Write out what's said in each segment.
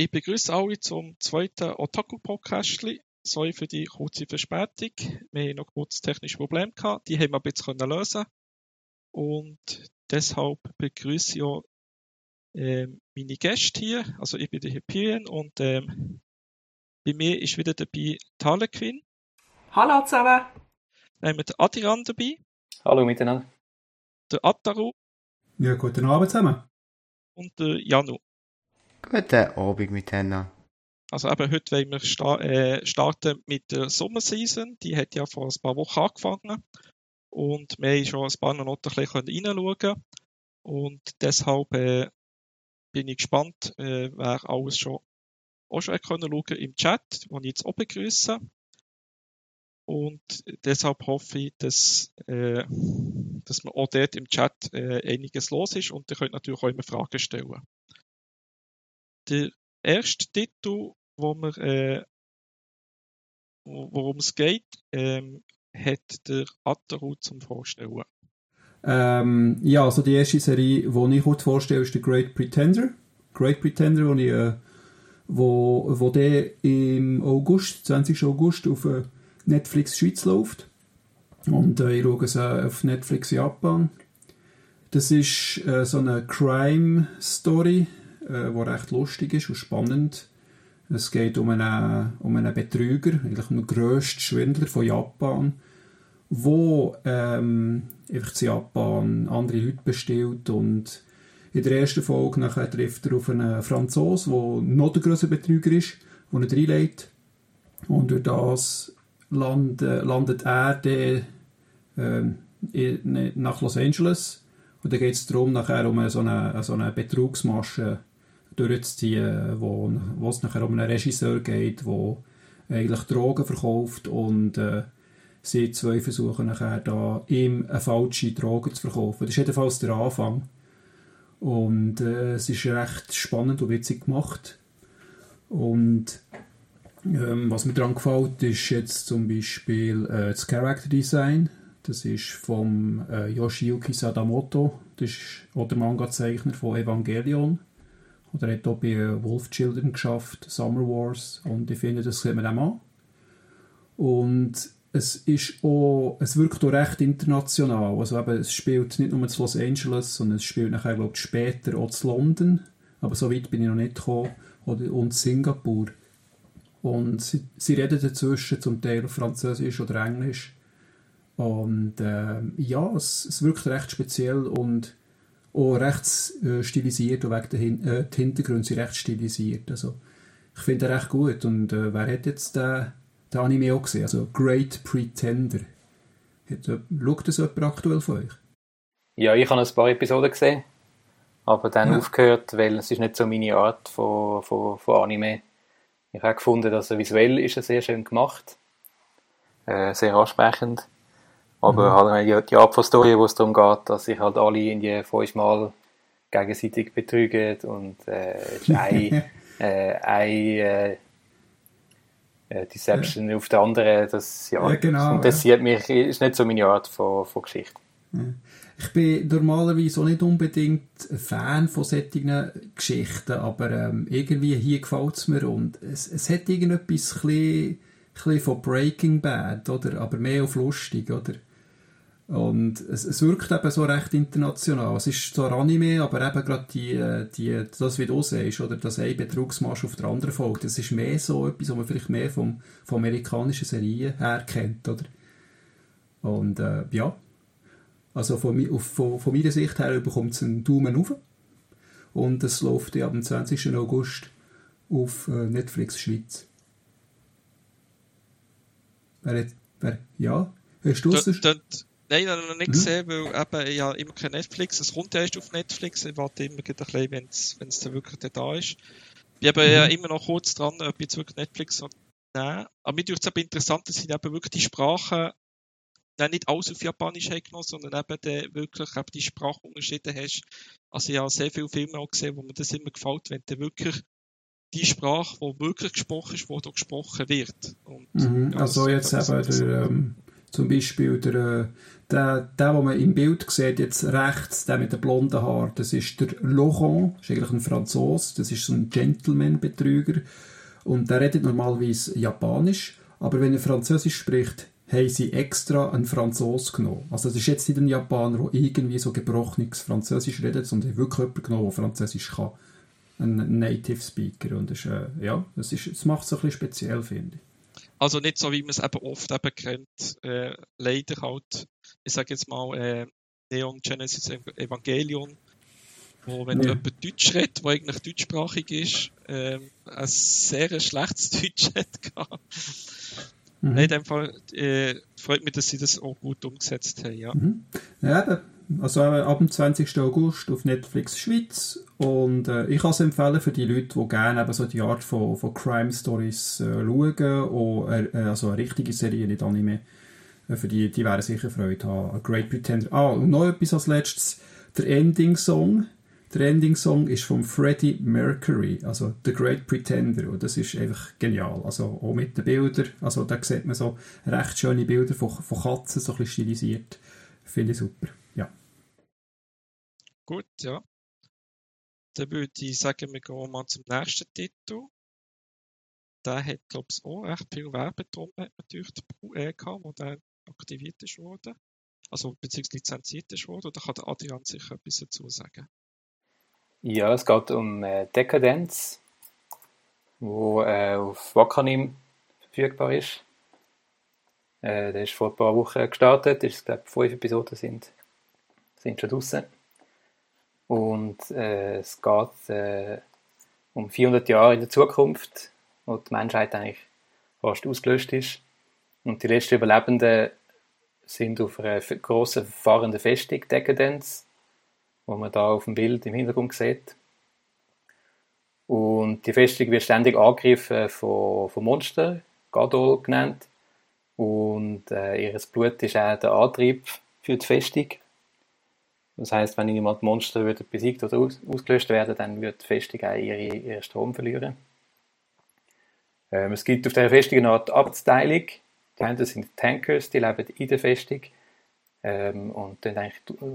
Ich begrüße alle zum zweiten Otaku-Podcast. Sorry für die kurze Verspätung. Wir haben noch kurz technische Probleme gehabt. Die haben wir aber jetzt können lösen. Und deshalb begrüße ich auch äh, meine Gäste hier. Also ich bin der Hyperion und ähm, bei mir ist wieder dabei Harlequin. Hallo zusammen. Dann haben wir den Adiran dabei. Hallo miteinander. Der Ataru. Ja, guten Abend zusammen. Und der Janu. Guten Abend miteinander. Also eben heute wollen wir sta äh, starten mit der Sommersaison. Die hat ja vor ein paar Wochen angefangen. Und wir haben schon ein paar Noten ein bisschen reinschauen Und deshalb äh, bin ich gespannt, äh, wer alles schon auch schon können schauen im Chat, den ich jetzt auch begrüße. Und deshalb hoffe ich, dass, äh, dass man auch dort im Chat äh, einiges los ist und ihr könnt natürlich auch immer Fragen stellen. Der erste Titel, wo wir, äh, worum es geht, ähm, hat der Ataru zum Vorstellen. Ähm, ja, also die erste Serie, die ich kurz vorstelle, ist The Great Pretender. Great Pretender, wo ich, äh, wo, wo der im August, 20. August auf äh, Netflix Schweiz läuft. Und äh, ich schaue es auf Netflix Japan. Das ist äh, so eine Crime-Story, äh, die recht lustig ist und spannend. Es geht um einen, um einen Betrüger, eigentlich den grössten Schwindler von Japan, wo ähm, einfach in Japan andere Leute bestellt und in der ersten Folge nachher trifft er auf einen Franzosen, der noch der größere Betrüger ist, der ihn reinlegt. Und durch das land, äh, landet er dann, äh, nach Los Angeles. Und dann geht es darum, nachher um eine, so eine Betrugsmasche durchzuziehen, wo, wo es nachher um einen Regisseur geht, der eigentlich Drogen verkauft und äh, sie zwei versuchen nachher da ihm eine falsche Droge zu verkaufen. Das ist jedenfalls der Anfang. Und äh, es ist recht spannend und witzig gemacht. Und ähm, was mir daran gefällt, ist jetzt zum Beispiel äh, das Character Design. Das ist vom äh, Yoshiyuki Sadamoto. Das ist auch der Manga-Zeichner von Evangelion. Oder er hat auch bei Wolf Children geschafft, Summer Wars. Und ich finde, das sieht man auch an. Und es ist auch, es wirkt auch recht international. Also eben, es spielt nicht nur in Los Angeles, sondern es spielt nachher, glaube ich, später auch in London. Aber so weit bin ich noch nicht gekommen. Oder, und Singapur. Und sie, sie reden dazwischen zum Teil Französisch oder Englisch. Und äh, ja, es, es wirkt recht speziell und auch recht äh, stilisiert und wegen der Hin äh, die Hintergründe sind recht stilisiert. Also, ich finde den recht gut. Und äh, wer hat jetzt den, den Anime auch gesehen? Also Great Pretender. Hat, äh, schaut das jemand aktuell von euch? Ja, ich habe ein paar Episoden gesehen, aber dann ja. aufgehört, weil es ist nicht so meine Art von, von, von Anime. Ich habe gefunden, dass er visuell ist er sehr schön gemacht, äh, sehr ansprechend. Aber mhm. halt die Art von Story, wo es darum geht, dass sich halt alle in die fünfmal gegenseitig betrügen und äh, ein, äh, ein äh, äh, Deception ja. auf der anderen, das, ja, ja genau, interessiert ja. mich, ist nicht so meine Art von, von Geschichte. Ich bin normalerweise auch nicht unbedingt ein Fan von solchen Geschichten, aber ähm, irgendwie hier gefällt es mir und es, es hat irgendetwas ein bisschen, ein bisschen von Breaking Bad, oder? aber mehr auf lustig, oder? Und es, es wirkt eben so recht international. Es ist zwar Anime, aber eben gerade die, die, das, wie du siehst, oder dass ein Betrugsmarsch auf der anderen folgt, das ist mehr so etwas, was man vielleicht mehr vom, von amerikanischen Serien her kennt, oder? Und äh, ja, also von, auf, von, von meiner Sicht her bekommt es einen Daumen hoch. Und es läuft ja am 20. August auf äh, Netflix Schweiz. Wer, wer, ja, hast du es? Nein, ich habe noch nicht gesehen, weil eben, ich habe immer kein Netflix. Es kommt erst auf Netflix. Ich warte immer ein bisschen, wenn es dann wirklich da ist. Ich bin mhm. ja immer noch kurz dran, ob ich jetzt wirklich Netflix nehmen. Aber mir ist es aber interessant, dass sie eben wirklich die Sprachen nicht alles auf Japanisch haben genommen, sondern eben wirklich eben die Sprachunterschiede hast. Also ich habe sehr viele Filme auch gesehen, wo mir das immer gefällt, wenn du wirklich die Sprache, die wirklich gesprochen ist, wo da gesprochen wird. Und, mhm. Also jetzt eben der, ähm, Zum Beispiel der, äh, der, der, den man im Bild sieht, jetzt rechts, der mit den blonden Haaren, das ist der Laurent, das ist eigentlich ein Franzose, das ist so ein Gentleman-Betrüger. Und der redet normalerweise Japanisch, aber wenn er Französisch spricht, haben sie extra einen Franzos genommen. Also das ist jetzt nicht ein Japaner, der irgendwie so gebrochenes Französisch redet, sondern wirklich jemand genommen, der Französisch kann. Ein Native Speaker. Und das, ist, äh, ja, das, ist, das macht es ein bisschen speziell, finde ich. Also nicht so, wie man es eben oft eben kennt. Äh, leider halt, ich sage jetzt mal, äh, Neon Genesis Evangelion, wo wenn ja. jemand Deutsch redet, der eigentlich deutschsprachig ist, äh, ein sehr schlechtes Deutsch hat. Mhm. in dem Fall äh, freut mich, dass sie das auch gut umgesetzt haben. Ja, mhm. ja also ab dem 20. August auf Netflix Schweiz und äh, ich kann es empfehlen für die Leute, die gerne eben so die Art von, von Crime Stories äh, schauen und, äh, also eine richtige Serie, nicht Anime. Äh, für die, die werden sicher Freude haben. A Great Pretender. Ah, und noch etwas als letztes. Der Ending Song der Ending-Song ist von Freddie Mercury, also The Great Pretender. Und das ist einfach genial. Also auch mit den Bildern. Also da sieht man so recht schöne Bilder von, von Katzen, so ein bisschen stilisiert. Finde ich super. Gut, ja. Dann würde ich sagen, wir gehen mal zum nächsten Titel. Der hat, glaube ich, auch recht viel Werbetrommel durch die äh, gehabt, wo der aktiviert ist worden. Also, beziehungsweise lizenziert ist worden. Da kann der Adrian sicher etwas dazu sagen. Ja, es geht um äh, Decadence, wo äh, auf Wakanim verfügbar ist. Äh, der ist vor ein paar Wochen gestartet. Ich glaube, fünf Episoden sind, sind schon draußen. Und äh, es geht äh, um 400 Jahre in der Zukunft, wo die Menschheit eigentlich fast ausgelöscht ist. Und die letzten Überlebenden sind auf einer grossen fahrenden Festung, Decadence, wo man da auf dem Bild im Hintergrund sieht. Und die Festung wird ständig angegriffen von, von Monstern, Gadol genannt. Und äh, ihr Blut ist auch der Antrieb für die Festung. Das heißt, wenn jemand Monster würde besiegt oder aus, ausgelöscht werden, dann wird die Festung auch ihre, ihren Strom verlieren. Ähm, es gibt auf der Festung eine Art Abteilung. Die einen sind Tankers, die leben in der Festung ähm, und dann eigentlich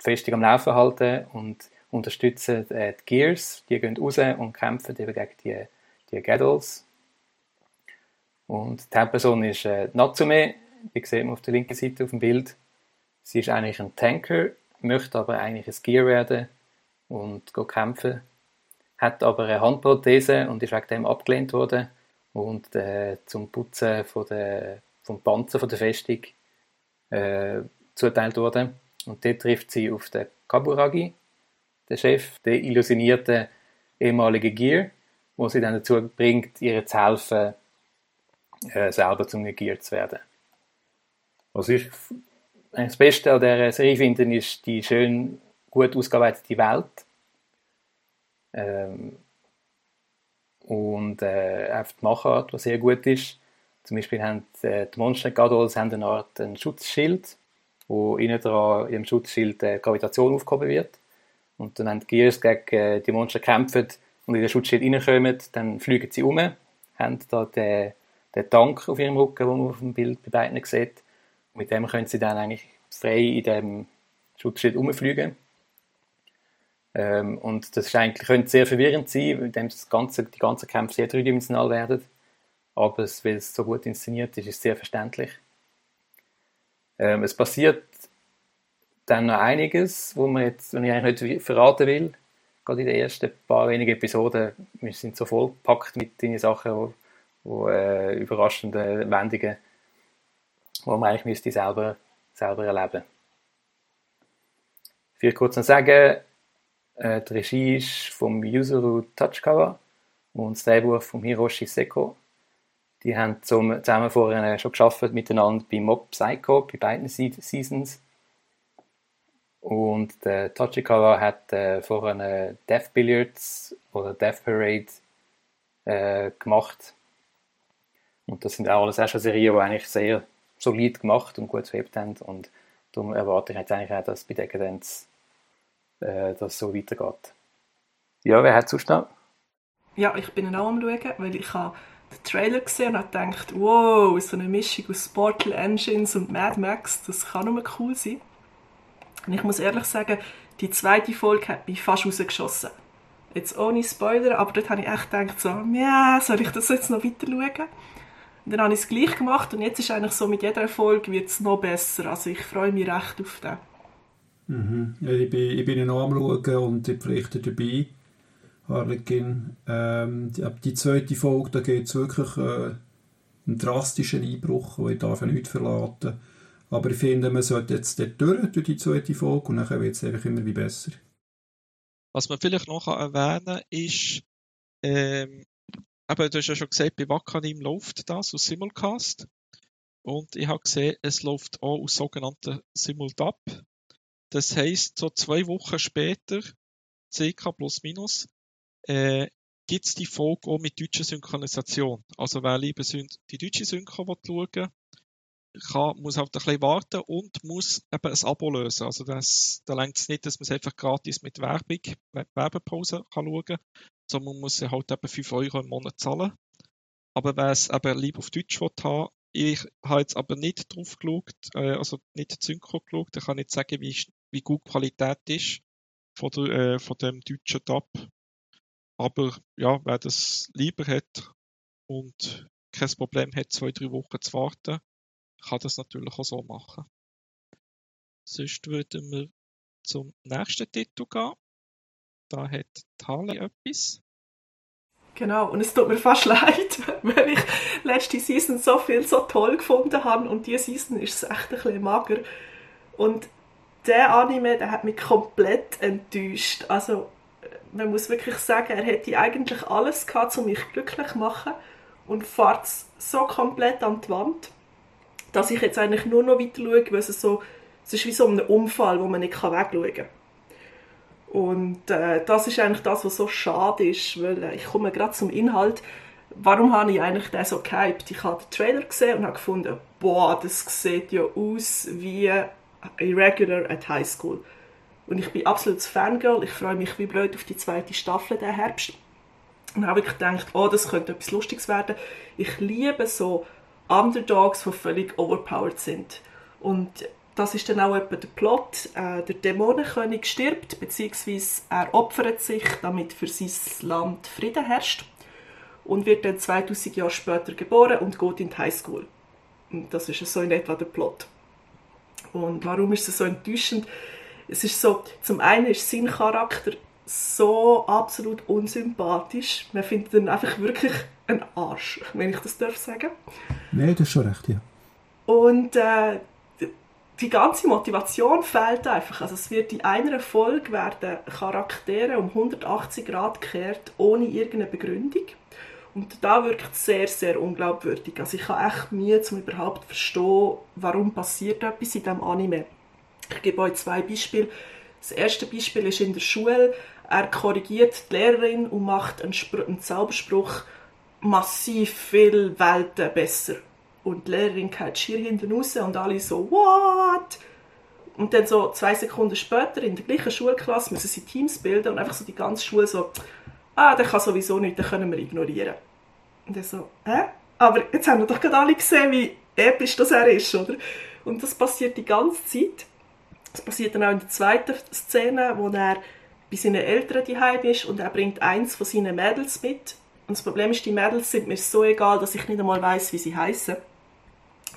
Festung am Laufen halten und unterstützen äh, die Gears. Die gehen raus und kämpfen eben gegen die, die Gaddles. Und die Hauptperson ist äh, Natsume, wie sieht man auf der linken Seite auf dem Bild. Sie ist eigentlich ein Tanker, möchte aber eigentlich ein Gear werden und kämpfen. Hat aber eine Handprothese und ist wegen dem abgelehnt worden und äh, zum Putzen von der, vom Panzer von der Festung äh, zuteilt worden. Und dort trifft sie auf den Kaburagi, den Chef, den illusionierten ehemaligen Gear, wo sie dann dazu bringt, ihr zu helfen, äh, selber zum Gear zu werden. Was ich das Beste an dieser Serie finde, ist die schön gut ausgearbeitete Welt. Ähm, und äh, auch die Machart, die sehr gut ist. Zum Beispiel haben äh, die Monster Gadols eine Art ein Schutzschild, wo innen dran im Schutzschild äh, Gravitation aufgehoben wird. Und dann, wenn die Gears gegen äh, die Monster kämpfen und in den Schutzschild reinkommen, dann fliegen sie um, haben da den, den Tank auf ihrem Rücken, den man auf dem Bild bei beiden sieht. Mit dem können sie dann eigentlich frei in dem Schutzschild umfliegen. Ähm, und das ist eigentlich, könnte sehr verwirrend sein, weil das ganze, die ganzen Kämpfe sehr dreidimensional werden. Aber es, weil es so gut inszeniert ist, ist es sehr verständlich. Ähm, es passiert dann noch einiges, wo man jetzt, wenn ich eigentlich nicht verraten will, gerade in den ersten paar wenigen Episoden, wir sind so vollgepackt mit den Sachen, wo, wo äh, überraschende Wendungen, wo man eigentlich müsste selber, selber erleben. Ich will kurz noch sagen, äh, die Regie ist vom Yuzuru Tachikawa und das Drehbuch von Hiroshi Seko. Die haben zusammen vorher schon geschafft miteinander bei Mob Psycho, bei beiden Seasons. Und der Tachikawa hat äh, vorher Death Billiards oder Death Parade äh, gemacht. Und das sind auch alles erst Serien, die eigentlich sehr solid gemacht und gut verhebt haben. Und darum erwarte ich jetzt eigentlich auch, dass bei Decadence äh, das so weitergeht. Ja, wer hat noch? Ja, ich bin auch am schauen, weil ich habe den Trailer gesehen und habe gedacht, wow, so eine Mischung aus Portal Engines und Mad Max, das kann nur cool sein. Und ich muss ehrlich sagen, die zweite Folge hat mich fast rausgeschossen. Jetzt ohne Spoiler, aber dort habe ich echt gedacht, so, ja, soll ich das jetzt noch weiter schauen? Und dann habe ich es gleich gemacht und jetzt ist eigentlich so, mit jeder Folge wird es noch besser. Also ich freue mich recht auf den. Mhm. Ja, ich, bin, ich bin ja noch am Schauen und ich pflichte dabei. Harlequin. Ähm, die, die zweite Folge, da geht es wirklich äh, einen drastischen Einbruch, wo ich darf nicht verlaten. Aber ich finde, man sollte jetzt dort durch, durch die zweite Folge und dann wird es einfach immer wie besser. Was man vielleicht noch erwähnen kann, ist, ähm, aber du hast ja schon gesagt, bei Wakanim läuft das aus Simulcast. Und ich habe gesehen, es läuft auch aus sogenannten Simuldub. Das heisst, so zwei Wochen später, circa plus minus, äh, gibt es die Folge auch mit deutscher Synchronisation. Also wer lieber die deutsche Synchro schauen kann, muss halt ein bisschen warten und muss eben ein Abo lösen. Also das, da längt es nicht, dass man es einfach gratis mit Werbung, Werbepause kann schauen kann, sondern man muss halt eben 5 Euro im Monat zahlen. Aber wer es eben lieber auf Deutsch haben ich habe jetzt aber nicht drauf geschaut, äh, also nicht Synchro geschaut, ich kann nicht sagen, wie, wie gut die Qualität ist von, der, äh, von dem deutschen Tab. Aber ja, wer das lieber hat und kein Problem hat, zwei, drei Wochen zu warten, kann das natürlich auch so machen. Sonst würden wir zum nächsten Titel gehen. Da hat Tali etwas. Genau, und es tut mir fast leid, weil ich letzte Season so viel so toll gefunden habe und diese Season ist es echt ein bisschen mager. Und der Anime, der hat mich komplett enttäuscht. Also, man muss wirklich sagen, er hätte eigentlich alles gehabt, um mich glücklich zu machen und fährt so komplett an die Wand, dass ich jetzt eigentlich nur noch weiter schaue, weil es so, es ist wie so ein Unfall, wo man nicht wegschauen kann. Und äh, das ist eigentlich das, was so schade ist, weil äh, ich komme gerade zum Inhalt. Warum habe ich eigentlich den so gehypt? Ich habe den Trailer gesehen und habe gefunden, boah, das sieht ja aus wie Irregular at High School. Und ich bin absolutes Fangirl. Ich freue mich wie blöd auf die zweite Staffel der Herbst. Und habe ich gedacht, oh, das könnte etwas Lustiges werden. Ich liebe so Underdogs, die völlig overpowered sind. Und das ist dann auch etwa der Plot. Äh, der Dämonenkönig stirbt, beziehungsweise er opfert sich, damit für sein Land Frieden herrscht. Und wird dann 2000 Jahre später geboren und geht in die Highschool. Und das ist so in etwa der Plot. Und warum ist es so enttäuschend? Es ist so, zum einen ist sein Charakter so absolut unsympathisch. Man findet ihn einfach wirklich ein Arsch, wenn ich das darf sagen. Nein, das ist schon recht, ja. Und äh, die ganze Motivation fehlt einfach. Also es wird in einer Folge werden Charaktere um 180 Grad gekehrt, ohne irgendeine Begründung. Und da wirkt sehr, sehr unglaubwürdig. Also ich habe echt Mühe, um überhaupt zu verstehen, warum passiert etwas in diesem Anime. Ich gebe euch zwei Beispiele. Das erste Beispiel ist in der Schule. Er korrigiert die Lehrerin und macht einen, Spr einen Zauberspruch massiv viel Welten besser und die Lehrerin geht schier hinten raus und alle so, what? Und dann so zwei Sekunden später in der gleichen Schulklasse müssen sie Teams bilden und einfach so die ganze Schule so, ah, der kann sowieso nicht, den können wir ignorieren. Und dann so, hä? Aber jetzt haben wir doch gerade alle gesehen, wie episch das er ist, oder? Und das passiert die ganze Zeit. Das passiert dann auch in der zweiten Szene, wo er bei seinen Eltern daheim ist und er bringt eins von seinen Mädels mit. Und das Problem ist, die Mädels sind mir so egal, dass ich nicht einmal weiß, wie sie heißen.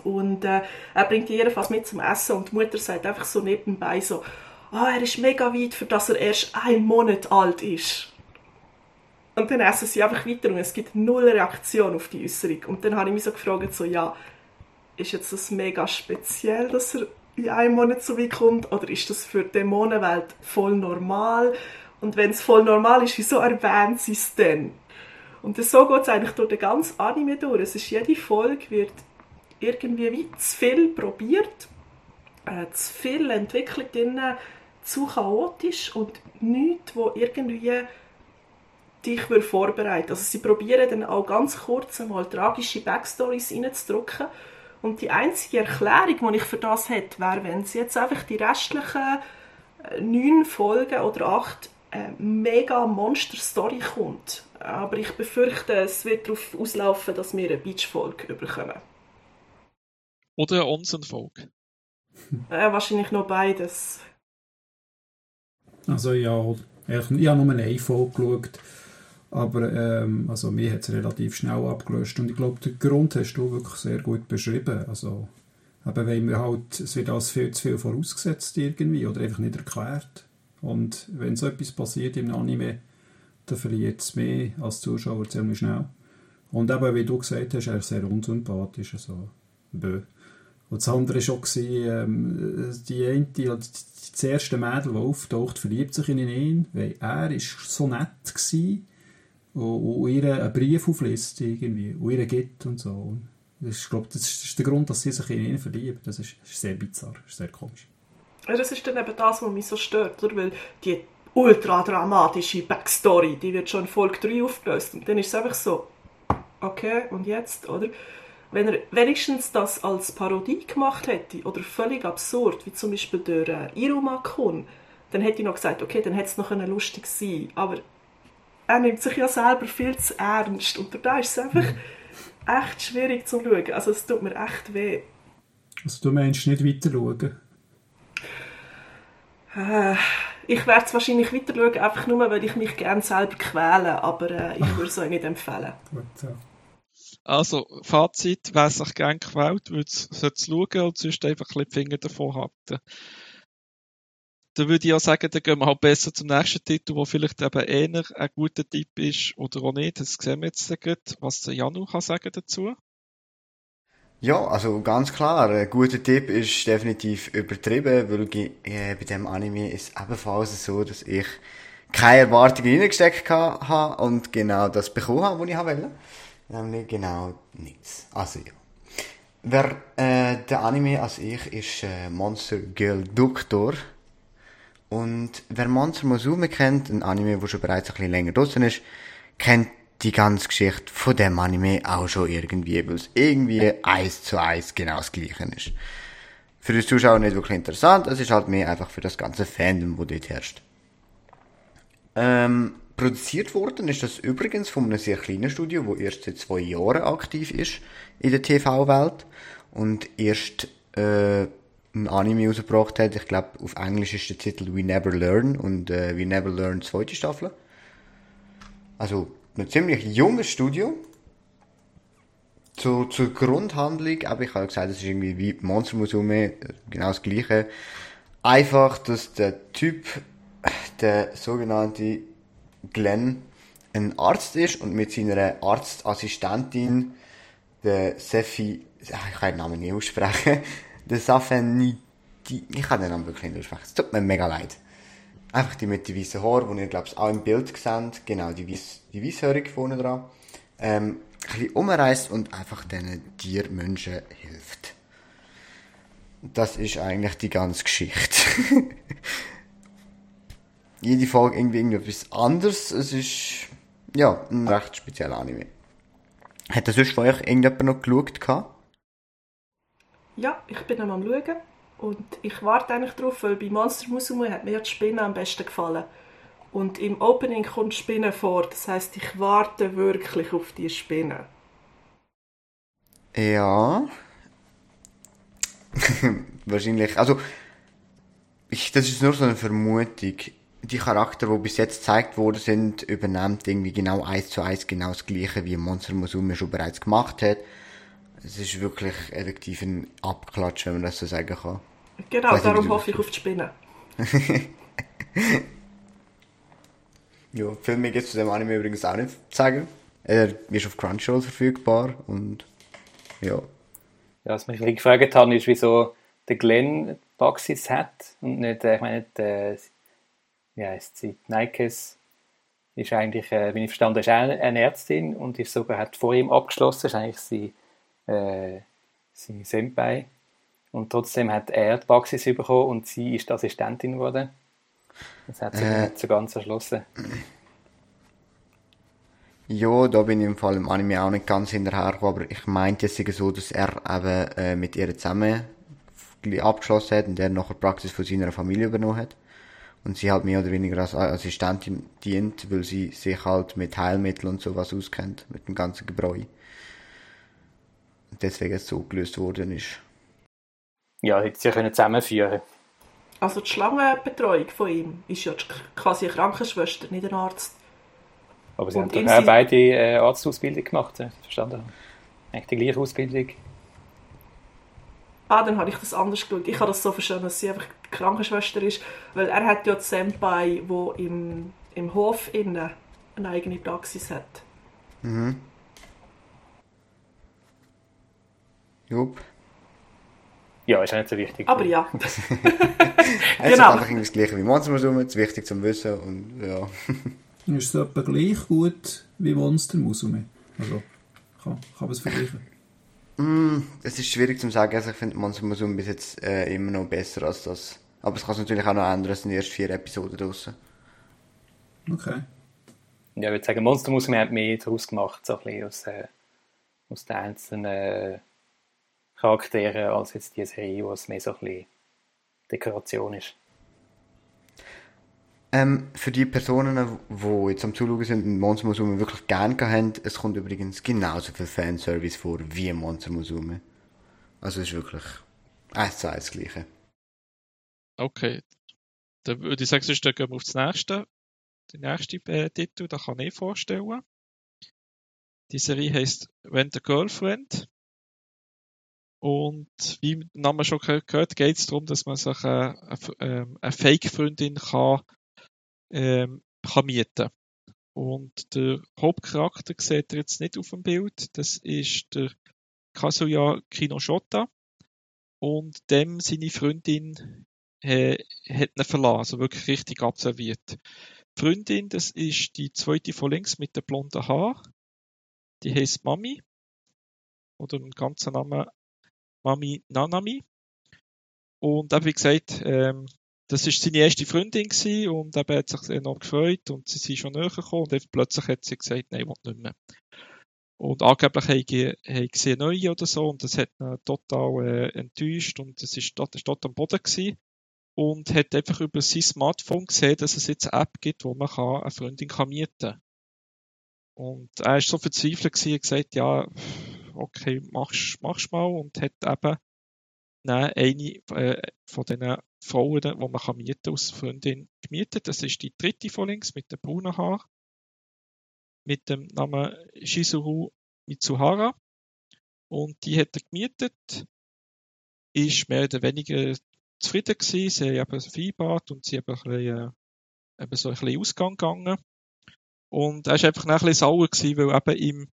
Und äh, er bringt jedenfalls mit zum Essen und die Mutter sagt einfach so nebenbei so, ah, er ist mega weit, für dass er erst ein Monat alt ist. Und dann essen sie einfach weiter und es gibt null Reaktion auf die Äußerung. Und dann habe ich mich so gefragt, so, ja, ist jetzt das mega speziell, dass er in einem Monat so weit kommt, oder ist das für die Dämonenwelt voll normal? Und wenn es voll normal ist, wieso erwähnt sie es denn? Und so geht es eigentlich durch den ganzen Anime durch. Es ist, jede Folge wird irgendwie wie zu viel probiert, äh, zu viel Entwicklung drin, zu chaotisch und nichts, wo irgendwie dich vorbereitet. Also sie probieren dann auch ganz kurz einmal tragische Backstories reinzudrücken und die einzige Erklärung, die ich für das hätte, wäre, wenn sie jetzt einfach die restlichen äh, neun Folgen oder acht eine mega Monster-Story kommt. Aber ich befürchte, es wird darauf auslaufen, dass wir eine Beach-Folge bekommen. Oder eine Onsen-Folge. Äh, wahrscheinlich noch beides. Also ja, ich, ich habe nur eine Folge geschaut, aber ähm, also mir hat es relativ schnell abgelöst und ich glaube, den Grund hast du wirklich sehr gut beschrieben. Also eben, weil wir halt, es wird als viel zu viel vorausgesetzt irgendwie oder einfach nicht erklärt. Und wenn so etwas passiert im Anime, dann verliert es mehr als Zuschauer ziemlich schnell. Und eben, wie du gesagt hast, eigentlich sehr unsympathisch. Also, bö. Und das andere war auch, ähm, die eine, das erste Mädel, das auftaucht, verliebt sich in ihn, weil er ist so nett war und, ihr einen Brief aufliest irgendwie, und ihr gibt und so. Ist, glaube das ist der Grund, dass sie sich in ihn verliebt. Das ist, ist sehr bizarr, ist sehr komisch. Das ist dann eben das, was mich so stört, oder? weil die ultra dramatische Backstory, die wird schon in Folge 3 aufgelöst und dann ist es einfach so, okay, und jetzt, oder? Wenn er wenigstens das als Parodie gemacht hätte oder völlig absurd, wie zum Beispiel der äh, Iruma-Kun, dann hätte ich noch gesagt, okay, dann hätte es noch lustig sein aber er nimmt sich ja selber viel zu ernst und da ist es einfach echt schwierig zu schauen. Also es tut mir echt weh. Also du meinst nicht weiter schauen? Äh, ich werde es wahrscheinlich weiter schauen, einfach nur, weil ich mich gerne selber quäle, aber äh, ich würde es euch nicht empfehlen. Gut, ja. Also, Fazit, wer sich gerne quält, sollte es schauen und sonst einfach ein die Finger davon halten. Dann würde ich ja sagen, dann gehen wir halt besser zum nächsten Titel, der vielleicht eben eher ein guter Tipp ist oder auch nicht. Das sehen wir jetzt gerade, was der Janu kann sagen dazu. Ja, also ganz klar, ein guter Tipp ist definitiv übertrieben, weil äh, bei dem Anime ist ebenfalls so, dass ich keine Erwartungen reingesteckt habe und genau das bekommen habe, was ich wollte. Nämlich genau nichts. Also ja. Wer, äh, der Anime als ich ist äh, Monster Girl Doctor. Und wer Monster Musume kennt, ein Anime, der schon bereits ein bisschen länger draußen ist, kennt die ganze Geschichte von dem Anime auch schon irgendwie, weil es irgendwie eins zu eins genau das gleiche ist. Für die Zuschauer nicht wirklich interessant, es ist halt mehr einfach für das ganze Fandom, wo dort herrscht. Ähm, produziert worden ist das übrigens von einem sehr kleinen Studio, wo erst seit zwei Jahren aktiv ist in der TV-Welt und erst äh, ein Anime rausgebracht hat. Ich glaube, auf Englisch ist der Titel We Never Learn und äh, We Never Learn zweite Staffel. Also ein ziemlich junges Studio. Zur, zur Grundhandlung, aber ich habe gesagt, es ist irgendwie wie Monster Musume, äh, genau das gleiche. Einfach, dass der Typ, der sogenannte Glenn, ein Arzt ist und mit seiner Arztassistentin, der Sefi, ich kann den Namen nicht aussprechen, der Safenidi, ich kann den Namen wirklich nicht aussprechen, es tut mir mega leid. Einfach die mit den weißen Haaren, die ihr, glaube ich, auch im Bild seht. Genau, die, weiss, die Weisshörige vorne dran. Ähm, ein bisschen umreist und einfach diesen Tiermenschen hilft. Das ist eigentlich die ganze Geschichte. Jede Folge irgendwie irgendetwas anderes. Es ist, ja, ein recht spezieller Anime. Hat das sonst von euch irgendjemand noch geschaut? Gehabt? Ja, ich bin am schauen. Und ich warte eigentlich drauf, weil bei Monster Musume hat mir die Spinne am besten gefallen. Und im Opening kommt die Spinne vor. Das heißt, ich warte wirklich auf die Spinne. Ja. Wahrscheinlich. Also, ich, das ist nur so eine Vermutung. Die Charakter, die bis jetzt gezeigt worden sind, übernimmt irgendwie genau eins zu eins genau das gleiche, wie Monster Musume schon bereits gemacht hat. Es ist wirklich effektiv ein Abklatsch, wenn man das so sagen kann. Genau, Weiß darum hoffe ich auf die Spinne. ja, viel mehr gibt es zu dem Anime übrigens auch nicht zu sagen. Er ist auf Crunchyroll verfügbar und ja. Ja, was mich gefragt habe, ist, wieso der Glenn Baxis hat und nicht, äh, ich meine, der, wie heisst sie, Nikes ist eigentlich, äh, wie ich verstanden ist eine Ärztin und ist sogar hat vor ihm abgeschlossen, ist eigentlich sie äh, sein Senpai. Und trotzdem hat er die Praxis bekommen und sie ist die Assistentin geworden. Das hat sich äh, nicht so ganz erschlossen. Ja, da bin ich im Fall im Anime auch nicht ganz hinterhergekommen, aber ich meinte es so, dass er eben äh, mit ihr zusammen abgeschlossen hat und er nachher die Praxis von seiner Familie übernommen hat. Und sie halt mehr oder weniger als Assistentin dient, weil sie sich halt mit Heilmitteln und sowas auskennt, mit dem ganzen Gebräu. Und deswegen es so gelöst worden ist. Ja, hätte sie können zusammenführen Also die Schlangenbetreuung von ihm ist ja quasi eine Krankenschwester, nicht ein Arzt. Aber sie und haben doch auch beide äh, Arztausbildung gemacht, ja, verstanden? Eigentlich die gleiche Ausbildung. Ah, dann habe ich das anders geschaut. Ich habe das so verstanden, dass sie einfach die Krankenschwester ist, weil er hat ja die Senpai, wo im, im Hof innen eine eigene Praxis hat. Mhm. Jupp. Ja, ist auch nicht so wichtig. Aber ja. es genau. ist einfach das gleiche wie Monstermuseum, es ist wichtig zum Wissen und ja. ist es etwa gleich gut wie Monstermuseum? Also, kann, kann man es vergleichen? Mm, es ist schwierig zu sagen. Also ich finde Monstermuseum bis jetzt äh, immer noch besser als das. Aber es kann sich natürlich auch noch ändern. Es sind erst vier Episoden draussen. Okay. Ja, ich würde sagen, Monstermuseum hat mehr daraus gemacht, so ein bisschen aus, äh, aus den einzelnen Charakteren, als jetzt die Serie, wo es mehr so ein bisschen Dekoration ist. Ähm, für die Personen, die jetzt am Zuschauen sind und Monster Musume wirklich gerne haben, es kommt übrigens genauso viel Fanservice vor wie Monster Musume. Also es ist wirklich eins zu eins das Gleiche. Okay. Dann würde ich sagen, sonst gehen wir auf das nächste. Den nächsten äh, Titel, da kann ich vorstellen. Die Serie heißt When the Girlfriend. Und wie der Name schon gehört, geht es darum, dass man sich äh, eine, ähm, eine Fake-Freundin kann ähm, kann mieten Und der Hauptcharakter sieht ihr jetzt nicht auf dem Bild. Das ist der Kazuya Kinoshota. Und dem seine Freundin äh, hat ihn verlassen, also wirklich richtig absolviert. Die Freundin, das ist die zweite von links mit den blonden Haar. Die heißt Mami. Oder im ganzen Namen Mami Nanami. Und wie gesagt, ähm, das ist seine erste Freundin gewesen und eben hat sich enorm gefreut und sie sind schon näher gekommen und plötzlich hat sie gesagt, nein, ich will nicht mehr. Und angeblich haben sie eine neue oder so und das hat ihn total äh, enttäuscht und es ist dort, ist dort am Boden gewesen und hat einfach über sein Smartphone gesehen, dass es jetzt eine App gibt, wo man kann, eine Freundin kann mieten. Und er ist so verzweifelt gewesen, und gesagt, ja, okay, mach's, mach's mal und hat eben eine äh, von diesen Frauen, die man kann mieten als Freundin gemietet. Das ist die dritte von links mit dem braunen Haar. Mit dem Namen Shizuru Mitsuhara. Und die hat er gemietet. Ist mehr oder weniger zufrieden gewesen. Sie haben vereinbart und sie haben ein bisschen, äh, eben so ein bisschen Ausgang gegangen. Und er ist einfach ein bisschen sauer gewesen, weil eben im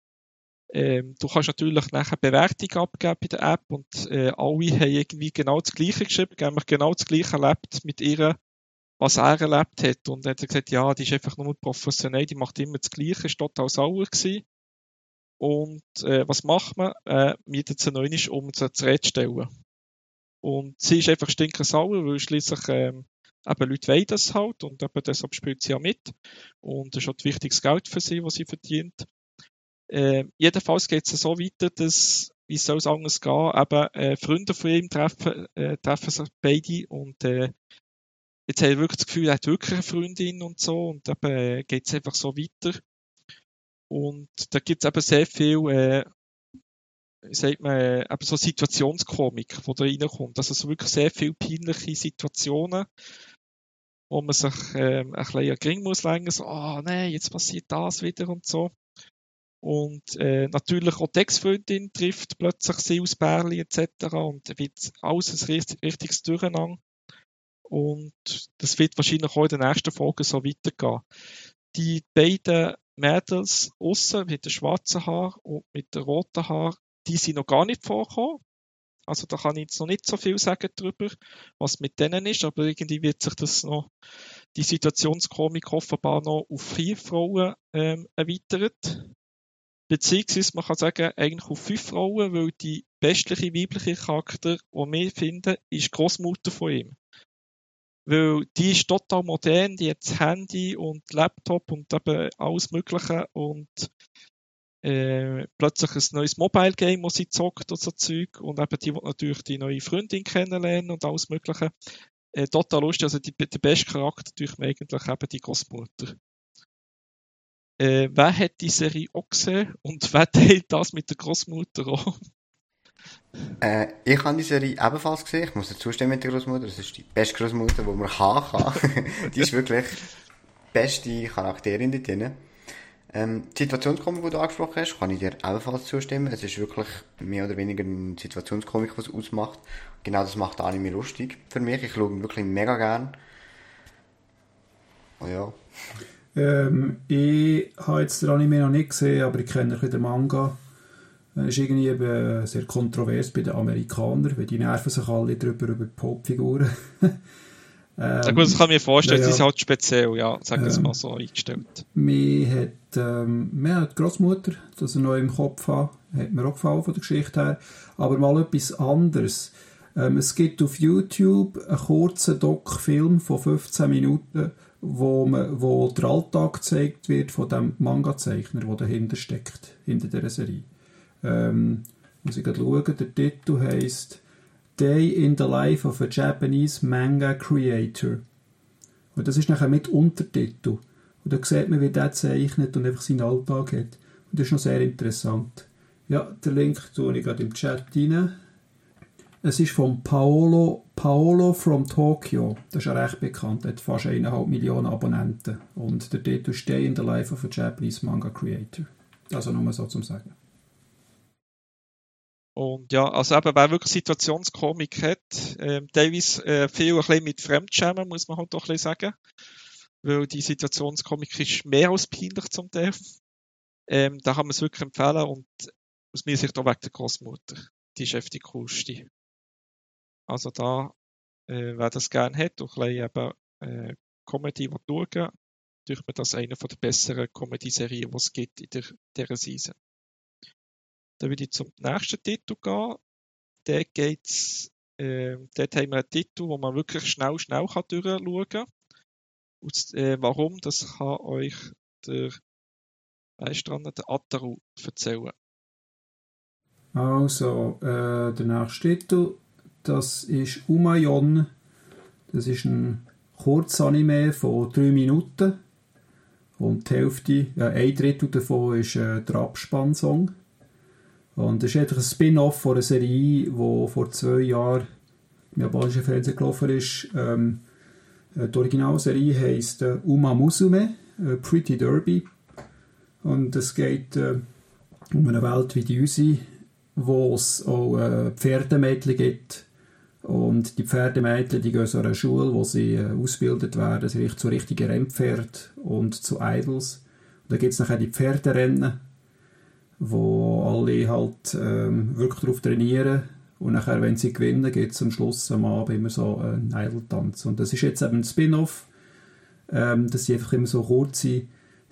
ähm, du kannst natürlich nachher Bewertung abgeben bei der App und äh, alle haben irgendwie genau das Gleiche geschrieben, nämlich genau das Gleiche erlebt mit ihr, was er erlebt hat. Und er hat gesagt, ja, die ist einfach nur professionell, die macht immer das Gleiche, ist total sauer gewesen. Und äh, was macht man? Äh, mietet sie neu um sie zu stellen. Und sie ist einfach stinker sauer, weil schließlich ähm, eben Leute wollen das halt und eben deshalb spielt sie ja mit. Und das ist auch wichtiges Geld für sie, was sie verdient. Äh, jedenfalls geht es so weiter, dass, wie soll es anders gehen, eben äh, Freunde von ihm treffen, äh, treffen sich beide und äh, jetzt hat er wirklich das Gefühl, er hat wirklich eine Freundin und so und eben äh, geht es einfach so weiter. Und da gibt es eben sehr viel, äh, sagt man, äh, eben so Situationskomik, die da reinkommt. Also so wirklich sehr viele peinliche Situationen, wo man sich ähm, ein bisschen an Gring muss legen, so, ah, oh, nein, jetzt passiert das wieder und so. Und äh, natürlich auch die Ex-Freundin trifft plötzlich sie aus Berlin etc. Und wird alles ein richtiges Durcheinander. Und das wird wahrscheinlich auch in der nächsten Folge so weitergehen. Die beiden Mädels außen mit dem schwarzen Haar und mit dem roten Haar, die sind noch gar nicht vorgekommen. Also da kann ich jetzt noch nicht so viel sagen darüber, was mit denen ist, aber irgendwie wird sich das noch, die Situationskomik offenbar noch auf vier Frauen ähm, erweitert. Beziehungsweise man kann sagen, eigentlich auf fünf Frauen, weil die bestliche weibliche Charakter, die wir finden, ist die Großmutter von ihm. Weil die ist total modern, die hat das Handy und Laptop und eben alles Mögliche und äh, plötzlich ein neues Mobile Game, das sie zockt und so Zeug und eben die will natürlich die neue Freundin kennenlernen und alles Mögliche. äh, total lustig. Also die, der beste Charakter durch eigentlich eben die Großmutter. Äh, wer hat die Serie auch gesehen und wer teilt das mit der Großmutter auch? Äh, ich habe die Serie ebenfalls gesehen. Ich muss dazu stimmen mit der Großmutter. Das ist die beste Großmutter, die man haben kann. die ist wirklich die beste Charakterin dort drin. Ähm, die Situationskomik, die du angesprochen hast, kann ich dir ebenfalls zustimmen. Es ist wirklich mehr oder weniger eine Situationskomik, was es ausmacht. Genau das macht Anime lustig für mich. Ich schaue ihn wirklich mega gern. Oh ja. Ähm, ich habe jetzt den Anime noch nicht gesehen, aber ich kenne den Manga. Es ist irgendwie eben sehr kontrovers bei den Amerikanern, weil die nerven sich alle drüber über die Popfiguren. ähm, ja gut, das kann ich mir vorstellen, ja, ja. sie ist halt speziell, ja, sagen wir ähm, mal so eingestellt. Mir hat, ähm, mir hat die Großmutter, das er noch im Kopf hat, hat mir auch gefallen von der Geschichte her, aber mal etwas anderes. Ähm, es gibt auf YouTube einen kurzen Doc-Film von 15 Minuten, wo, man, wo der Alltag gezeigt wird von dem Manga-Zeichner, der dahinter steckt, hinter dieser Serie. Ähm, muss ich gerade schauen, der Titel heisst Day in the Life of a Japanese Manga Creator. Und das ist nachher mit Untertitel. Und da sieht man, wie der zeichnet und einfach seinen Alltag hat. Und das ist noch sehr interessant. Ja, den Link tue ich gerade im Chat rein. Es ist von Paolo, Paolo from Tokyo. Das ist ja recht bekannt. Hat fast 1,5 Millionen Abonnenten. Und der Titel ist Day in the Life of a Japanese Manga Creator. Also nur so zum Sagen. Und ja, also eben, wer wirklich Situationskomik hat, ähm, teilweise äh, viel ein bisschen mit Fremdschämen, muss man halt doch ein bisschen sagen. Weil die Situationskomik ist mehr als peinlich zum Teil. Ähm, da kann man es wirklich empfehlen und aus meiner Sicht auch wegen der Großmutter. Die ist die coolste. Also da, äh, wer das gerne hat und ein eben, äh, Comedy schauen will, durch mir das eine von der besseren Comedy-Serien, die es gibt in der, dieser Season. Dann würde ich zum nächsten Titel gehen. Dort geht's, äh, dort haben wir einen Titel, wo man wirklich schnell, schnell kann durchschauen kann. Äh, warum, das kann euch der, weißt der Ataru erzählen. Also, äh, der nächste Titel, das ist Umayon. Das ist ein Kurzanime von drei Minuten. Und die Hälfte, ja, ein Drittel davon ist äh, der Abspannsong. Und das ist einfach ein Spin-off von einer Serie, die vor zwei Jahren im japanischen Fernsehen gelaufen ist. Ähm, äh, die Originalserie heisst äh, Uma Musume, äh, Pretty Derby. Und es geht äh, um eine Welt wie die unsere, wo es auch äh, Pferdemädchen gibt. Und die Pferdemädchen die gehen zu einer Schule, wo sie äh, ausgebildet werden, zu richtigen Rennpferd und zu Idols. Und da gibt es nachher die Pferderennen wo alle halt ähm, wirklich darauf trainieren und nachher, wenn sie gewinnen, gibt es am Schluss am Abend immer so einen Idol-Tanz. Und das ist jetzt eben ein Spin-off, ähm, das sind einfach immer so kurze,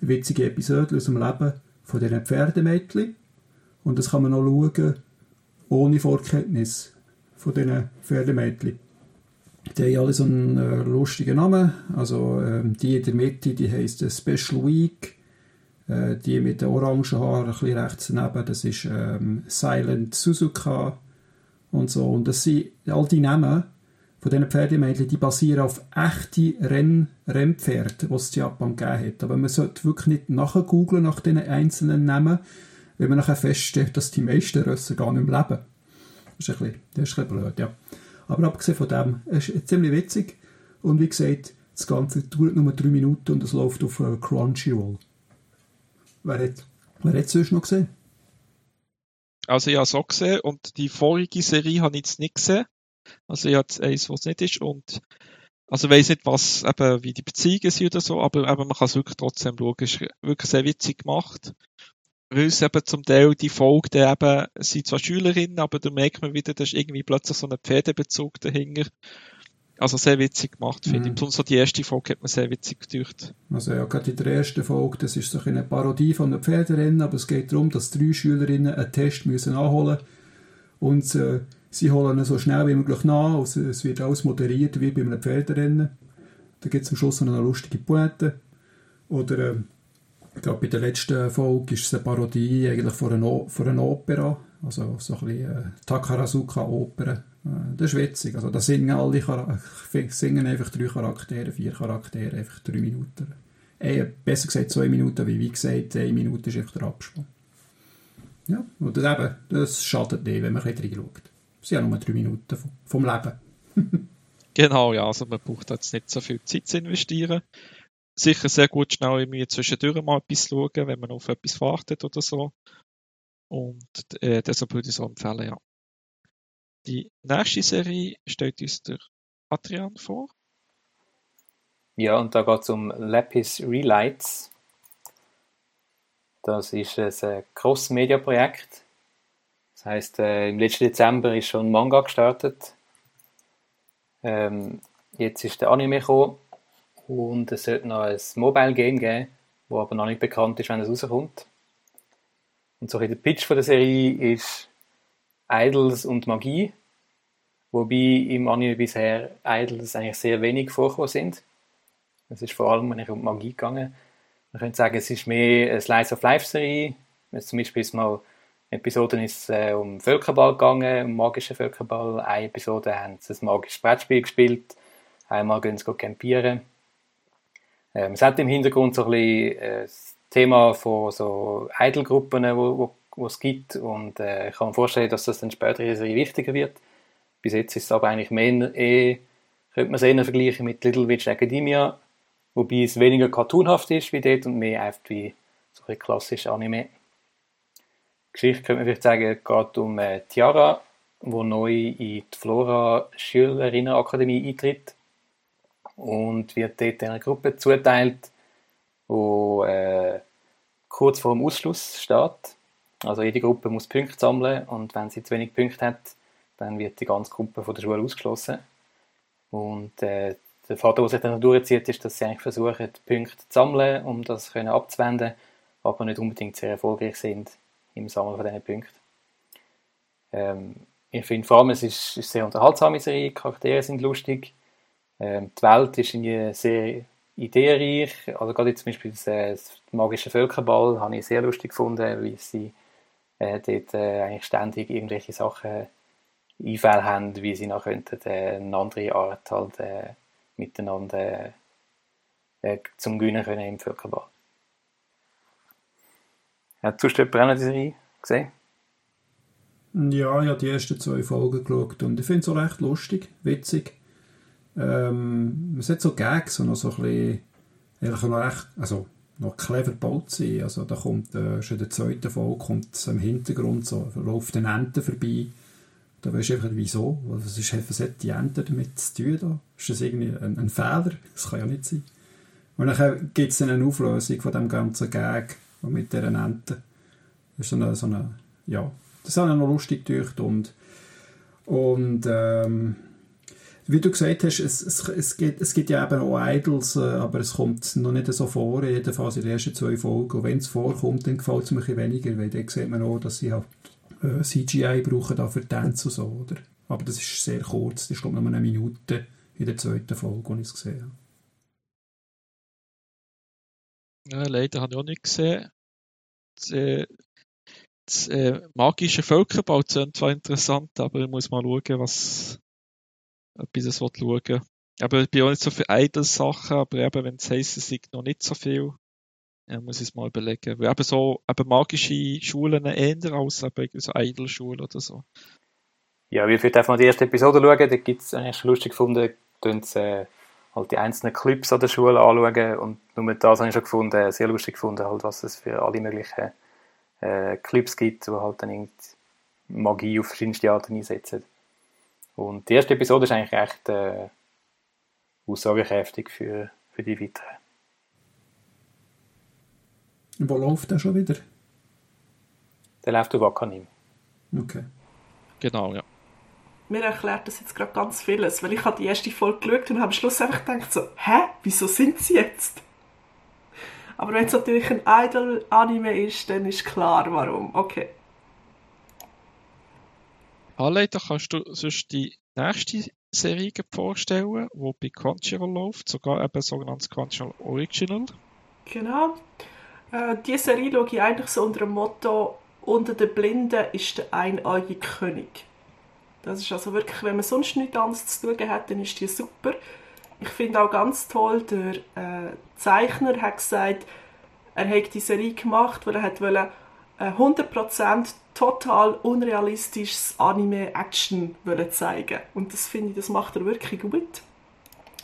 witzige Episoden aus dem Leben von diesen Pferdemädchen. Und das kann man noch schauen, ohne Vorkenntnis von diesen Pferdemädchen. Die haben alle so einen äh, lustigen Namen. Also ähm, die in der Mitte, die heisst Special Week. Äh, die mit den orangen Haaren, ein bisschen rechts daneben, das ist ähm, Silent Suzuka und so. Und das sind all die Namen von diesen Pferdemädchen, die basieren auf echten Renn Rennpferden, die es in Japan gegeben hat. Aber man sollte wirklich nicht nachher googlen nach diesen einzelnen Namen, weil man nachher feststellt, dass die meisten Rösser gar nicht mehr leben. Das ist ein bisschen, das ist ein bisschen blöd, ja. Aber abgesehen von dem, es ist ziemlich witzig. Und wie gesagt, das Ganze dauert nur drei Minuten und es läuft auf äh, Crunchyroll. Wer hat, wer hat sonst noch gesehen? Also ich habe es auch gesehen und die vorige Serie habe ich jetzt nicht gesehen. Also ich habe eins, was nicht ist und also ich weiss nicht, was eben, wie die Beziehungen sind oder so, aber eben, man kann es wirklich trotzdem schauen. Es ist wirklich sehr witzig gemacht. Weil es eben zum Teil die Folge, eben, sind zwar Schülerinnen, aber da merkt man wieder, da ist irgendwie plötzlich so ein Pferdebezug dahinter. Also sehr witzig gemacht, finde mhm. ich. Besonders die erste Folge hat man sehr witzig gedacht. Also ja, gerade in der ersten Folge, das ist so eine Parodie von einem Pferderennen, aber es geht darum, dass drei Schülerinnen einen Test müssen anholen und äh, sie holen ihn so schnell wie möglich nach. Also es wird alles moderiert wie bei einem Pferderennen. Da gibt es am Schluss noch eine lustige Pointe. Oder äh, glaube, bei der letzten Folge ist es eine Parodie eigentlich von einer, von einer Opera, Also so ein bisschen äh, Takarazuka-Opern. Äh, das ist witzig. Also da singen alle singen einfach drei Charaktere, vier Charaktere, einfach drei Minuten. Äh, besser gesagt zwei Minuten, wie wie gesagt, eine Minute ist einfach der Abspann. Ja, und das, eben, das schadet nicht, wenn man ein bisschen reinschaut. Es sind ja nur drei Minuten vom Leben. genau, ja, also man braucht jetzt nicht so viel Zeit zu investieren. Sicher sehr gut schnell irgendwie zwischendurch mal etwas schauen, wenn man auf etwas wartet oder so. Und äh, deshalb würde ich so empfehlen, ja. Die nächste Serie stellt uns der Adrian vor. Ja, und da geht es um Lapis Relights. Das ist ein Cross-Media-Projekt. Das heißt, äh, im letzten Dezember ist schon ein Manga gestartet. Ähm, jetzt ist der Anime gekommen und es sollte noch ein Mobile Game geben, wo aber noch nicht bekannt ist, wenn es rauskommt. Und so der Pitch von der Serie ist Idols und Magie, wobei im Anime bisher Idols eigentlich sehr wenig vorgekommen sind. Es ist vor allem um Magie gegangen. Man könnte sagen, es ist mehr eine Slice of Life Serie. Zum Beispiel mal Episoden ist äh, um Völkerball gegangen, um magischen Völkerball. Eine Episode haben sie ein magisches Brettspiel gespielt. Einmal gehen sie campieren. Ähm, es hat im Hintergrund so ein bisschen äh, Thema von so Idol-Gruppen, wo, wo, wo, es gibt und äh, ich kann mir vorstellen, dass das dann später Serie wichtiger wird. Bis jetzt ist es aber eigentlich mehr, eh, könnte man es eher vergleichen mit Little Witch Academia, wobei es weniger cartoonhaft ist wie dort und mehr einfach wie so ein klassisches Anime. Geschichte könnte man vielleicht sagen, geht um äh, Tiara, wo neu in die Flora Schülerinnenakademie eintritt und wird dort einer Gruppe zuteilt, wo äh, kurz vor dem Ausschluss steht. Also jede Gruppe muss Punkte sammeln und wenn sie zu wenig Punkte hat, dann wird die ganze Gruppe von der Schule ausgeschlossen. Und äh, der Vater, der sich dann durchzieht, ist, dass sie eigentlich versuchen, Punkte zu sammeln, um das können abzuwenden, aber nicht unbedingt sehr erfolgreich sind im Sammeln von diesen Punkten. Ähm, ich finde vor allem, es ist, ist sehr unterhaltsame Serie, die Charaktere sind lustig, ähm, die Welt ist irgendwie sehr ideenreich. Also gerade zum Beispiel das, äh, das magische Völkerball habe ich sehr lustig gefunden, wie sie äh, dort äh, eigentlich ständig irgendwelche Sachen Einfälle haben, wie sie noch könnten, äh, eine andere Art halt äh, miteinander äh, zum Gewinnen können im Völkerball. Hat du jemand auch noch die Serie gesehen? Ja, ich habe die ersten zwei Folgen geschaut und ich finde es auch recht lustig, witzig. Ähm, es hat so Gags, die noch so ein bisschen, noch recht, also noch clever gebaut sind. Also da kommt, äh, schon in der zweiten Folge kommt es im Hintergrund so, läuft eine Ente vorbei. Da weißt du einfach wieso. Was, ist, was hat die Ente damit zu tun? Da? Ist das irgendwie ein, ein Fehler? Das kann ja nicht sein. Und dann gibt es eine Auflösung von dem ganzen Gag mit dieser Ente. Das ist so eine, so eine ja, das ich noch lustig gedacht und und ähm, wie du gesagt hast, es, es, es, gibt, es gibt ja eben auch Idols, äh, aber es kommt noch nicht so vor, jedenfalls in den ersten zwei Folgen. Und wenn es vorkommt, dann gefällt es mir ein weniger, weil dann sieht man auch, dass sie halt äh, CGI brauchen da für Tänze und so, oder? Aber das ist sehr kurz, das ist glaube ich eine Minute in der zweiten Folge, wo ich es gesehen habe. Ja, leider habe ich auch nicht gesehen. Das, äh, das äh, magische Völkerbau sind zwar interessant, aber ich muss mal schauen, was, etwas schauen Aber ich bin auch nicht so für Idol-Sachen, aber eben, wenn es heisst, es ist noch nicht so viel, ja, muss ich es mal überlegen. Weil eben so, eben magische Schulen eher als eben so Idol-Schulen oder so. Ja, wir vielleicht einfach mal die erste Episode schauen, da gibt es eigentlich schon lustig gefunden, tun äh, halt die einzelnen Clips an der Schule anschauen und nur das habe ich schon gefunden, sehr lustig gefunden, halt, was es für alle möglichen äh, Clips gibt, wo halt dann irgendwie Magie auf verschiedenste Arten einsetzen. Und die erste Episode ist eigentlich recht äh, aussagekräftig für, für die weitere. Wo läuft der schon wieder? Der läuft auf Wakanim. Okay. Genau, ja. Mir erklärt das jetzt gerade ganz vieles, weil ich habe die erste Folge geschaut und habe am Schluss einfach gedacht so, hä, wieso sind sie jetzt? Aber wenn es natürlich ein Idol-Anime ist, dann ist klar, warum. Okay. Anleiter kannst du sonst die nächste Serie vorstellen, die bei Crunchyroll läuft, sogar eben sogenanntes Crunchyroll Original. Genau. Äh, diese Serie schaue ich eigentlich so unter dem Motto, unter den Blinden ist der einäugige König. Das ist also wirklich, wenn man sonst nichts anderes zu tun hat, dann ist die super. Ich finde auch ganz toll, der äh, Zeichner hat gesagt, er hat die Serie gemacht, weil er hat wollte, äh, 100% total unrealistisches Anime-Action zeigen Und das finde ich, das macht er wirklich gut.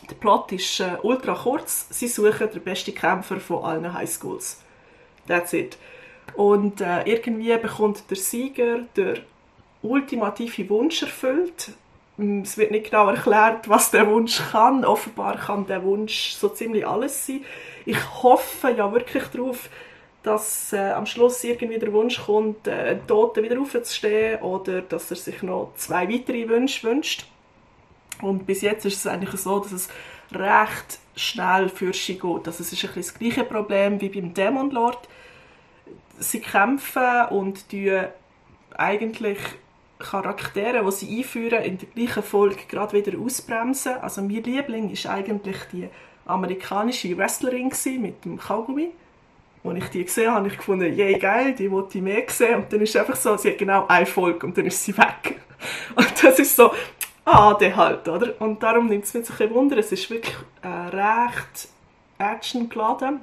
Der Plot ist äh, ultra kurz. Sie suchen den besten Kämpfer von allen Highschools. That's it. Und äh, irgendwie bekommt der Sieger der ultimative Wunsch erfüllt. Mm, es wird nicht genau erklärt, was der Wunsch kann. Offenbar kann der Wunsch so ziemlich alles sein. Ich hoffe ja wirklich darauf, dass äh, am Schluss irgendwie der Wunsch kommt, äh, Toten wieder aufzustehen oder dass er sich noch zwei weitere Wünsche wünscht. Und bis jetzt ist es eigentlich so, dass es recht schnell für sie geht. Also es ist ein das gleiche Problem wie beim Demon Lord. Sie kämpfen und die eigentlich Charaktere, die sie einführen, in der gleichen Folge gerade wieder ausbremsen. Also mein Liebling ist eigentlich die amerikanische Wrestlerin mit dem Kaugummi. Als ich die gesehen habe, ich gefunden, yay, geil, die wollte ich mehr sehen. Und dann ist es einfach so, sie hat genau eine Folge und dann ist sie weg. Und das ist so, ah, der halt, oder? Und darum nimmt es mich ein bisschen Wunder, es ist wirklich äh, recht actiongeladen.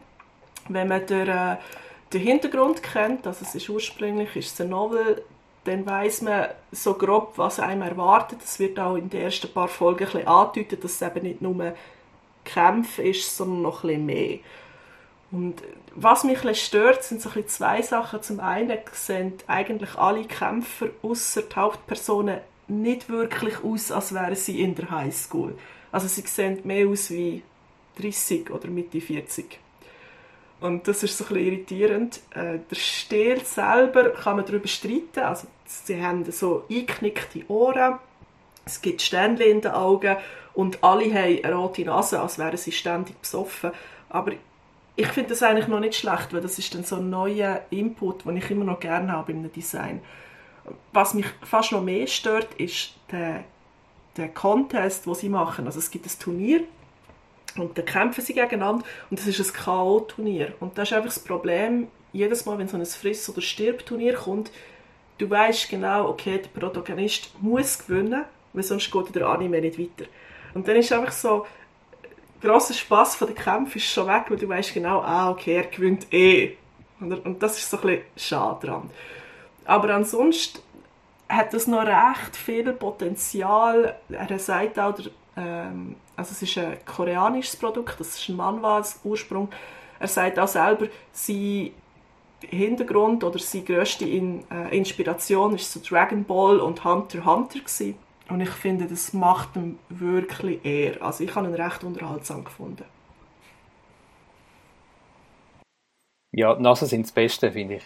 Wenn man den, äh, den Hintergrund kennt, also es ist ursprünglich ist es ein Novel, dann weiß man so grob, was einem erwartet. Es wird auch in den ersten paar Folgen ein bisschen angedeutet, dass es eben nicht nur Kämpfe ist, sondern noch ein bisschen mehr. Und was mich ein stört, sind so ein zwei Sachen. Zum einen sind eigentlich alle Kämpfer außer die Hauptpersonen nicht wirklich aus, als wären sie in der Highschool. Also sie sehen mehr aus wie 30 oder Mitte 40. Und das ist so ein bisschen irritierend. Äh, der Stil selber kann man darüber streiten. Also sie haben so eingeknickte Ohren, es gibt Sternchen in den Augen und alle haben eine rote Nase, als wären sie ständig besoffen. Aber ich finde das eigentlich noch nicht schlecht, weil das ist dann so ein neuer Input, den ich immer noch gerne habe in einem Design. Was mich fast noch mehr stört, ist der, der Contest, den sie machen. Also es gibt ein Turnier und da kämpfen sie gegeneinander und das ist ein K.O.-Turnier. Und das ist einfach das Problem, jedes Mal, wenn so ein Friss- oder Stirb-Turnier kommt, du weißt genau, okay, der Protagonist muss gewinnen, weil sonst geht der Anime nicht weiter. Und dann ist einfach so, grosser Spaß von den Kämpfen ist schon weg, weil du weißt genau, ah, okay, er gewinnt eh. Und das ist so ein bisschen schade dran. Aber ansonsten hat das noch recht viel Potenzial. Er sagt auch, ähm, also es ist ein koreanisches Produkt, das ist ein Manhwa als Ursprung. Er sagt auch selber, sein Hintergrund oder seine grösste äh, Inspiration ist so Dragon Ball und Hunter x Hunter gewesen. Und ich finde, das macht ihm wirklich eher. Also ich habe ihn recht unterhaltsam gefunden. Ja, die Nasen sind das Beste, finde ich.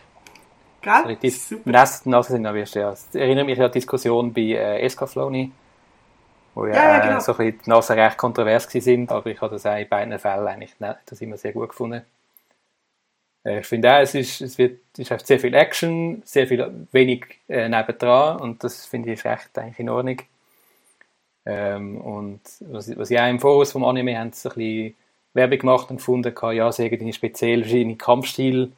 Gell? Die Nasen, Nasen sind am besten, ja. Ich erinnere mich an die Diskussion bei äh, Escaflowny, wo ja, ja, ja genau. so ein die Nasen recht kontrovers sind, aber ich habe das auch in beiden Fällen eigentlich das immer sehr gut gefunden. Äh, ich finde auch, es ist, es wird, es ist sehr viel Action, sehr viel wenig äh, nebendran und das finde ich recht eigentlich in Ordnung. Ähm, und was, was ich auch im Voraus vom Anime haben sie ein bisschen Werbung gemacht und gefunden, ja, sie haben speziell verschiedene Kampfstil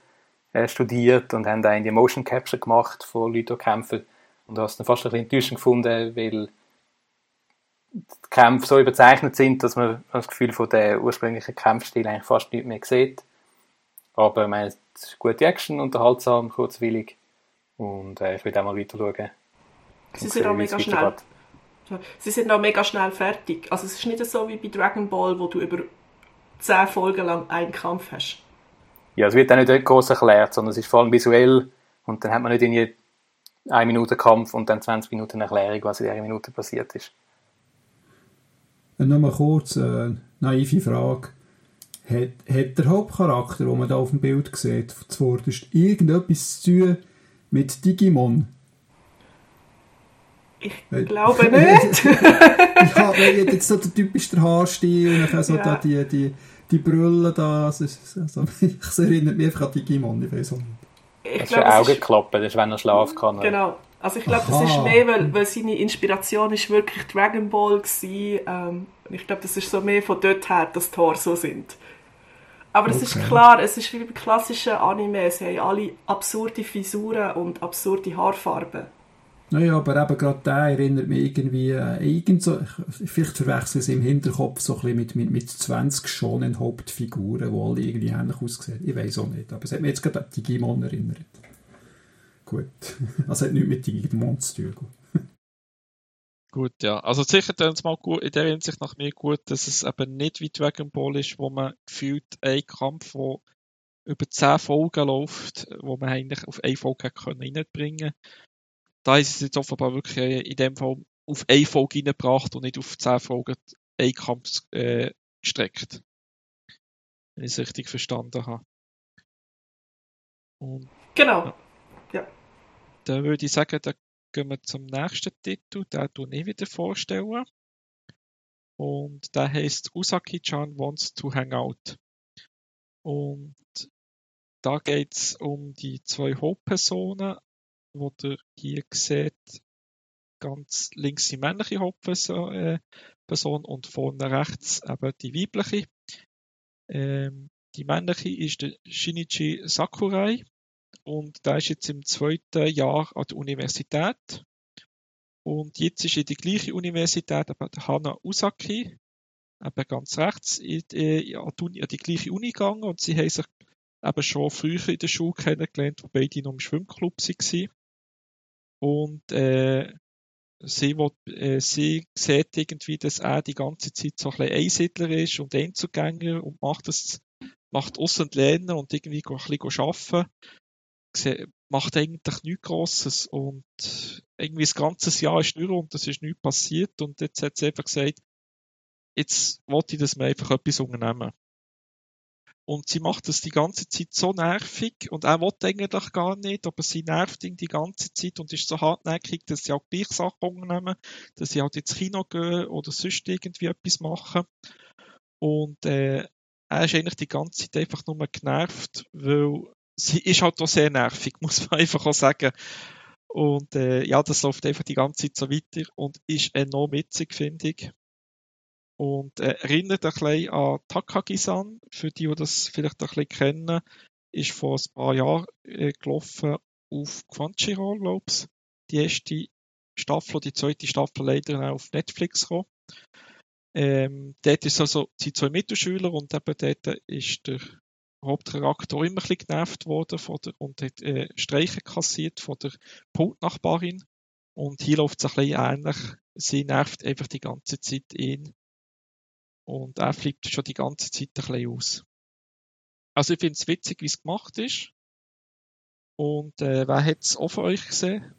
äh, studiert und haben dann die Motion Capture gemacht von Leuten, die kämpfen. Und hast dann fast ein bisschen enttäuschend gefunden, weil die Kämpfe so überzeichnet sind, dass man das Gefühl von der ursprünglichen Kampfstil eigentlich fast nicht mehr sieht. Aber ich meine, es ist gute Action, unterhaltsam, kurzwillig. Und äh, ich will auch mal weiter schauen. Sie sind auch mega schnell. Sie sind auch mega schnell fertig. Also es ist nicht so wie bei Dragon Ball, wo du über 10 Folgen lang einen Kampf hast. Ja, es wird auch nicht groß erklärt, sondern es ist vor allem visuell und dann hat man nicht in je eine Minute Kampf und dann 20 Minuten Erklärung, was in dieser Minute passiert ist. Äh, Nur mal kurz eine äh, naive Frage. Hat, hat der Hauptcharakter, den man da auf dem Bild sieht, zuvorderst, irgendetwas zu tun mit Digimon? Ich glaube nicht. ja, weil jetzt so der typische Haarstil und dann so ja. da die, die, die Brille da. Also, also, ich erinnere mich einfach an Digimon, ich weiß auch nicht. Ich das glaub, ist Augenklappen, das ist, wenn er schlafen kann. Genau. Also ich glaube, das ist mehr, weil, weil seine Inspiration ist wirklich Dragon Ball war. Ähm, ich glaube, das ist so mehr von dort her, dass die Haare so sind. Aber es ist Okay. klar, es ist wie bei klassischen Anime, sie haben alle absurde Frisuren und absurde Haarfarben. Naja, aber eben gerade der erinnert mich irgendwie, äh, irgend so, ich- vielleicht verwechsel ich es im Hinterkopf so ein bisschen mit, mit, mit 20 schonen Hauptfiguren, die alle irgendwie ähnlich aussehen. Ich weiß auch nicht, aber es hat mich jetzt gerade an Digimon erinnert. Gut. Also hat nichts mit Digimon zu tun. gut. Ja. Also sicher tun es mal gut, in der Hinsicht nach mir gut, dass es eben nicht wie Dragon Ball ist, wo man gefühlt einen Kampf, der über 10 Folgen läuft, wo man eigentlich auf eine Folge hätte können reinbringen Da ist es jetzt offenbar wirklich äh, in dem Fall auf eine Folge reingebracht und nicht auf 10 Folgen einen Kampf äh, gestreckt. Wenn ich es richtig verstanden habe. Und Genau. dann würde ich sagen, dann gehen wir zum nächsten Titel, den du ich wieder vorstellen. Und der heißt Usaki-chan Wants to Hang Out. Und da geht es um die zwei Hauptpersonen, wo ihr hier seht, ganz links die männliche Hauptperson äh, und vorne rechts eben die weibliche. Ähm, die männliche ist der Shinichi Sakurai und der ist jetzt im zweiten Jahr an der Universität. Und jetzt ist in die gleiche Universität aber Hana Usaki, eben ganz rechts, in Uni, an die gleiche Uni gegangen und sie haben sich eben schon früher in der Schule kennengelernt, wo beide noch im Schwimmclub waren. Und äh, sie, will, äh, sie sieht irgendwie, dass er die ganze Zeit so ein bisschen Einsiedler ist und Einzugänger und macht das, macht Aus- und Lernen und irgendwie ein bisschen arbeiten se- macht eigentlich nichts Grosses und irgendwie das ganze Jahr ist durch und es ist nichts passiert und jetzt hat sie einfach gesagt, jetzt wollte ich, dass wir einfach etwas unternehmen. Und sie macht das die ganze Zeit so nervig und er will eigentlich gar nicht, aber sie nervt ihn die ganze Zeit und ist so hartnäckig, dass sie auch gleich Sachen unternehmen, dass sie halt ins Kino gehen oder sonst irgendwie etwas machen. Und äh, er ist eigentlich die ganze Zeit einfach nur genervt, weil sie ist halt auch sehr nervig, muss man einfach auch sagen. Und äh, ja, das läuft einfach die ganze Zeit so weiter und ist enorm witzig, finde ich. Und äh, erinnert ein bisschen an Takagi-san, für die, die das vielleicht ein bisschen kennen, ist vor ein paar Jahren äh, gelaufen auf Crunchyroll, glaube ich. Die erste Staffel, die zweite Staffel leider auch auf Netflix gekommen. Ähm, dort ist also die zwei Mittelschüler und eben dort ist der Hauptcharakter immer ein bisschen genervt worden von der, und hat äh, Streiche kassiert von der Pultnachbarin. Und hier läuft es ein bisschen ähnlich. Sie nervt einfach die ganze Zeit ihn. Und er flippt schon die ganze Zeit ein bisschen aus. Also ich finde es witzig, wie es gemacht ist. Und äh, wer hat es auch von euch gesehen?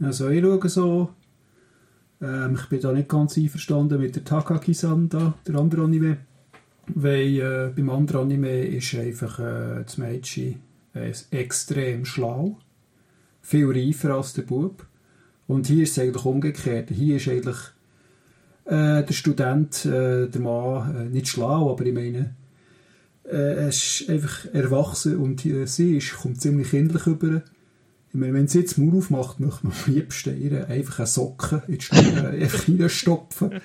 Also ich schaue so, ähm, ich bin da nicht ganz einverstanden mit der Takagi-san da, der andere Anime. Weil äh, beim anderen Anime ist einfach äh, das Mädchen äh, extrem schlau. Viel reifer als der Bub. Und hier ist es eigentlich umgekehrt. Hier ist eigentlich äh, der Student, äh, der Mann, äh, nicht schlau, aber ich meine, äh, er ist einfach erwachsen und äh, sie ist, kommt ziemlich kindlich rüber. Ich meine, wenn sie jetzt den Mauer aufmacht, möchte man am liebsten ihr einfach eine Socke in die Stirn einfach reinstopfen.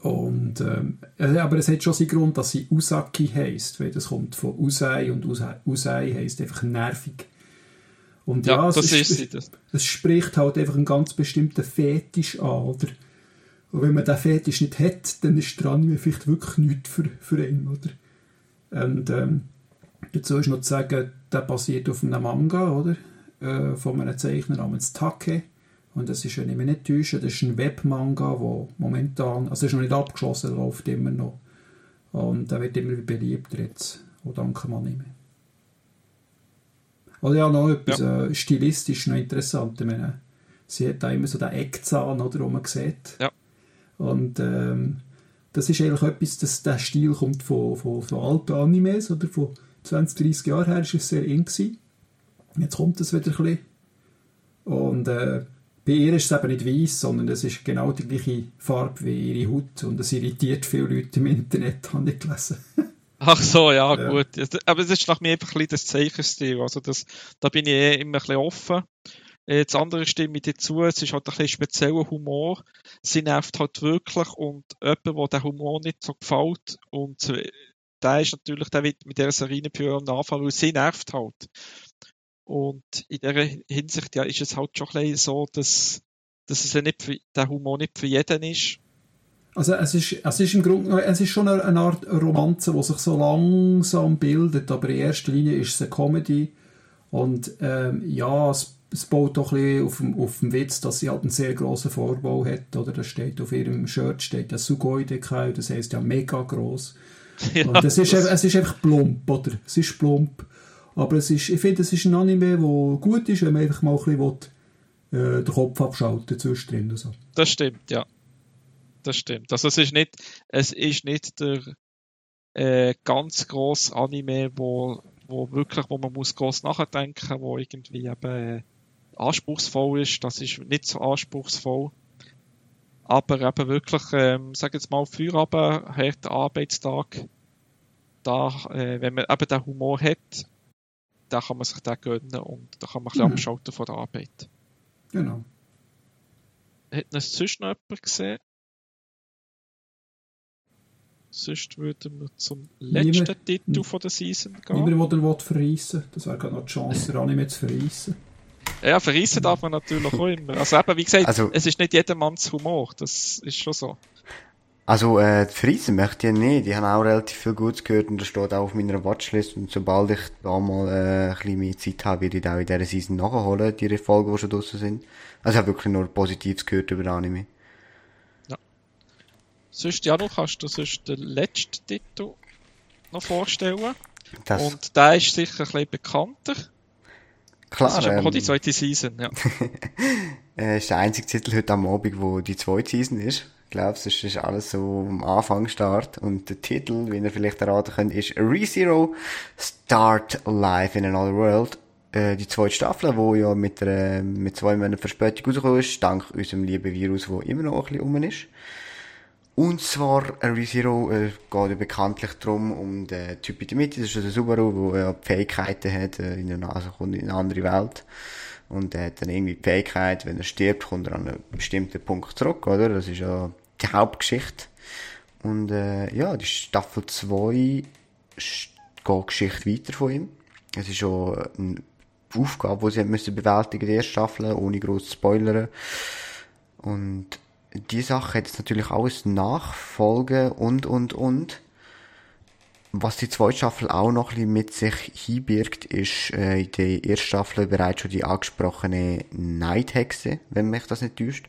Und, ähm, äh, aber es hat schon seinen Grund, dass sie Usaki heisst, weil das kommt von Usai und Usai, Usai heisst einfach nervig. Und ja, Ja, es, das ist, sie. Das. es spricht halt einfach einen ganz bestimmten Fetisch an, oder? Und wenn man diesen Fetisch nicht hat, dann ist der Anime vielleicht wirklich nichts für, für einen, oder? Und ähm, dazu ist noch zu sagen, der basiert auf einem Manga, oder? Äh, von einem Zeichner namens Take. Und das ist, wenn ich mich nicht täusche, das ist ein Webmanga, der momentan, also ist noch nicht abgeschlossen, der läuft immer noch. Und der wird immer beliebter jetzt, auch dank dem Anime. Oder ja, noch etwas äh, stilistisch noch interessant. Ich meine, sie hat da immer so den Eckzahn, oder, den man sieht. Ja. Und ähm, das ist eigentlich etwas, dass der Stil kommt von, von, von alten Animes, oder von 20, 30 Jahren her ist es sehr gewesen. Jetzt kommt es wieder ein bisschen. Und äh, bei ihr ist es eben nicht weiß, sondern es ist genau die gleiche Farbe wie ihre Haut. Und das irritiert viele Leute im Internet, habe ich gelesen. Ach so, ja, Ja. gut. Aber es ist nach mir einfach ein bisschen das Zeichenstil. Also das, da bin ich eh immer ein bisschen offen. Äh, Das andere stimme ich dazu. Es ist halt ein bisschen spezieller Humor. Sie nervt halt wirklich und jemand, wo der Humor nicht so gefällt und der ist natürlich, der wird mit dieser Serie für anfangen, weil sie nervt halt. Und in dieser Hinsicht ja, ist es halt schon ein bisschen so, dass, dass es ja nicht für, der Humor nicht für jeden ist. Also es ist, es ist im Grunde, es ist schon eine, eine Art Romanze, die sich so langsam bildet, aber in erster Linie ist es eine Comedy und ähm, ja, es, es baut doch ein bisschen auf dem, auf dem Witz, dass sie halt einen sehr grossen Vorbau hat, oder das steht auf ihrem Shirt, steht der Sugoi Dekai, das heisst ja mega gross. Ja, und es ist, es ist einfach plump, oder? Es ist plump. Aber es ist, ich finde, es ist ein Anime, der gut ist, wenn man einfach mal ein bisschen will, äh, den Kopf abschalten zwischendrin. So. Das stimmt, ja. Das stimmt. Also es ist nicht, es ist nicht der äh, ganz grosse Anime, wo, wo wirklich, wo man muss groß nachdenken, wo irgendwie eben äh, anspruchsvoll ist. Das ist nicht so anspruchsvoll. Aber eben wirklich, ähm, sag jetzt mal, Feierabend, harter Arbeitstag, da, äh, wenn man eben den Humor hat, da kann man sich den gönnen und da kann man ein bisschen mhm. abschalten von der Arbeit. Genau. Hat es sonst noch jemand gesehen? Sonst würden wir zum letzten Niemand, Titel von der Season gehen. Niemand, der verreissen Das wäre gerade noch die Chance, der Anime zu verreissen. Ja, verreissen darf man natürlich auch immer. Also eben, wie gesagt, also, es ist nicht jedermanns Humor. Das ist schon so. Also, äh, die Friesen möchte ich nicht. Die haben auch relativ viel Gutes gehört und das steht auch auf meiner Watchlist. Und sobald ich da mal äh, ein bisschen mehr Zeit habe, werde ich auch in dieser Season nachholen, die Folgen, die schon draussen sind. Also, ich habe wirklich nur Positives gehört über Anime. Ja. Sonst, ja, noch kannst du sonst den letzten Titel noch vorstellen. Das und der ist sicher ein bisschen bekannter. Klar. Das ist aber ähm, auch die zweite Season, ja. äh, ist der einzige Titel heute am Abend, wo die zweite Season ist glaube, es ist alles so am Anfang Start. Und der Titel, wie ihr vielleicht erraten könnt, ist ReZero Start Live in Another World. Äh, die zweite Staffel, die ja mit, der, mit zwei Monaten Verspätung rausgekommen ist, dank unserem lieben Virus, der immer noch ein bisschen rum ist. Und zwar, ReZero äh, geht ja bekanntlich darum, um den Typ in der Mitte, das ist der Subaru, der ja Fähigkeiten hat, äh, in eine, also kommt in eine andere Welt. Und er hat dann irgendwie die Fähigkeit, wenn er stirbt, kommt er an einen bestimmten Punkt zurück, oder? Das ist ja die Hauptgeschichte. Und äh, ja, die Staffel 2 geht Geschichte weiter von ihm. Es ist schon eine Aufgabe, die sie bewältigen die erste Staffel, ohne groß zu spoilern. Und die Sache hat jetzt natürlich alles Nachfolge und, und, und. Was die zweite Staffel auch noch ein bisschen mit sich hinbirgt, ist äh, in der ersten Staffel bereits schon die angesprochene Neidhexe, wenn mich das nicht täuscht.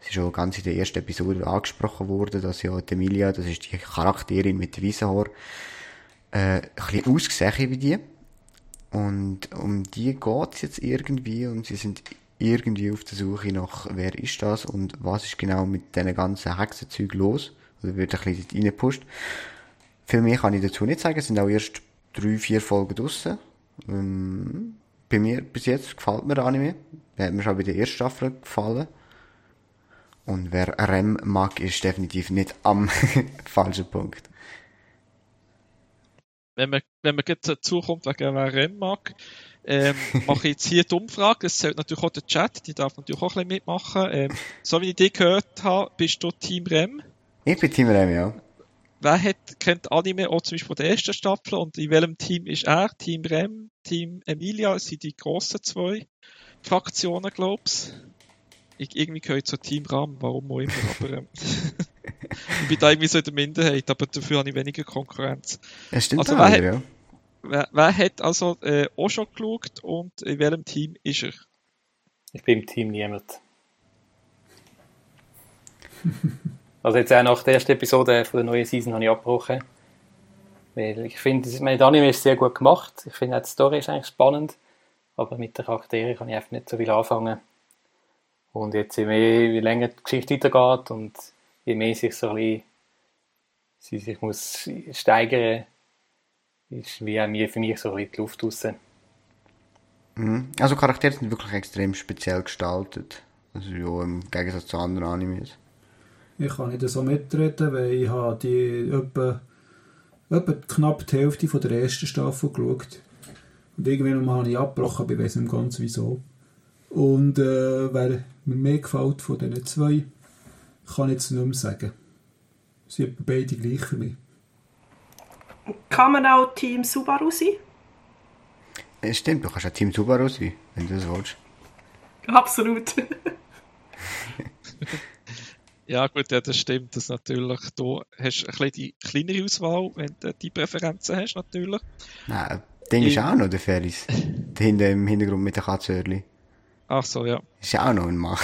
Es ist schon ganz in der ersten Episode angesprochen worden, dass ja die Emilia, das ist die Charakterin mit dem weißen Haar, äh, ein bisschen ausgesehen wie die. Und um die geht's jetzt irgendwie und sie sind irgendwie auf der Suche nach, wer ist das und was ist genau mit diesen ganzen Hexenzeug los. Oder wird ein bisschen reingepusht. Viel mehr kann ich dazu nicht sagen, es sind auch erst drei, vier Folgen draussen. Ähm, bei mir bis jetzt gefällt mir der Anime. Hat mir schon bei der ersten Staffel gefallen. Und wer Rem mag, ist definitiv nicht am falschen Punkt. Wenn man, wenn man jetzt dazu kommt, wegen wer Rem mag, ähm, mache ich jetzt hier die Umfrage. Es zählt natürlich auch der Chat, die darf natürlich auch ein bisschen mitmachen. Ähm, so wie ich dich gehört habe, bist du Team Rem? Ich bin Team Rem, ja. Wer hat, kennt Anime auch zum Beispiel von der ersten Staffel und in welchem Team ist er? Team Rem, Team Emilia, das sind die grossen zwei Fraktionen, glaubst du? ich, irgendwie gehöre ich zu Team Ram, warum auch immer, aber ähm, ich bin da irgendwie so in der Minderheit, aber dafür habe ich weniger Konkurrenz. Ja, stimmt also, wer, hat, ja. Wer, hat also äh, auch schon geschaut und in welchem Team ist er? Ich bin im Team niemand. also jetzt auch nach der ersten Episode von der neuen Season habe ich abgebrochen. Weil ich finde, meine Anime ist sehr gut gemacht. Ich finde auch die Story ist eigentlich spannend. Aber mit den Charakteren kann ich einfach nicht so viel anfangen. Und jetzt, je, mehr, je länger die Geschichte weitergeht und je mehr sich so ein bisschen, sie sich muss steigern, ist wie auch mir für mich so ein bisschen die Luft raus. Mhm. Also Charaktere sind wirklich extrem speziell gestaltet. Also ja, im Gegensatz zu anderen Animes. Ich kann nicht so mitreden, weil ich habe die etwa, etwa knapp die Hälfte von der ersten Staffel geschaut. Und irgendwann habe ich abgebrochen, ich weiß nicht ganz wieso. Und äh, wer mir mehr gefällt von diesen zwei, kann ich jetzt nicht mehr sagen. Sie sind beide gleich für mich. Kann man auch Team Subaru sein? Es stimmt, du kannst auch Team Subaru sein, wenn du das willst. Absolut. Ja, gut, ja, das stimmt. Das natürlich, du hast ein bisschen die kleinere Auswahl, wenn du die Präferenzen hast, natürlich. Nein, Ding ist auch noch der Ferris. Der hinten im Hintergrund mit der Katzhörli. Ach so, ja. Ist ja auch noch ein Mann.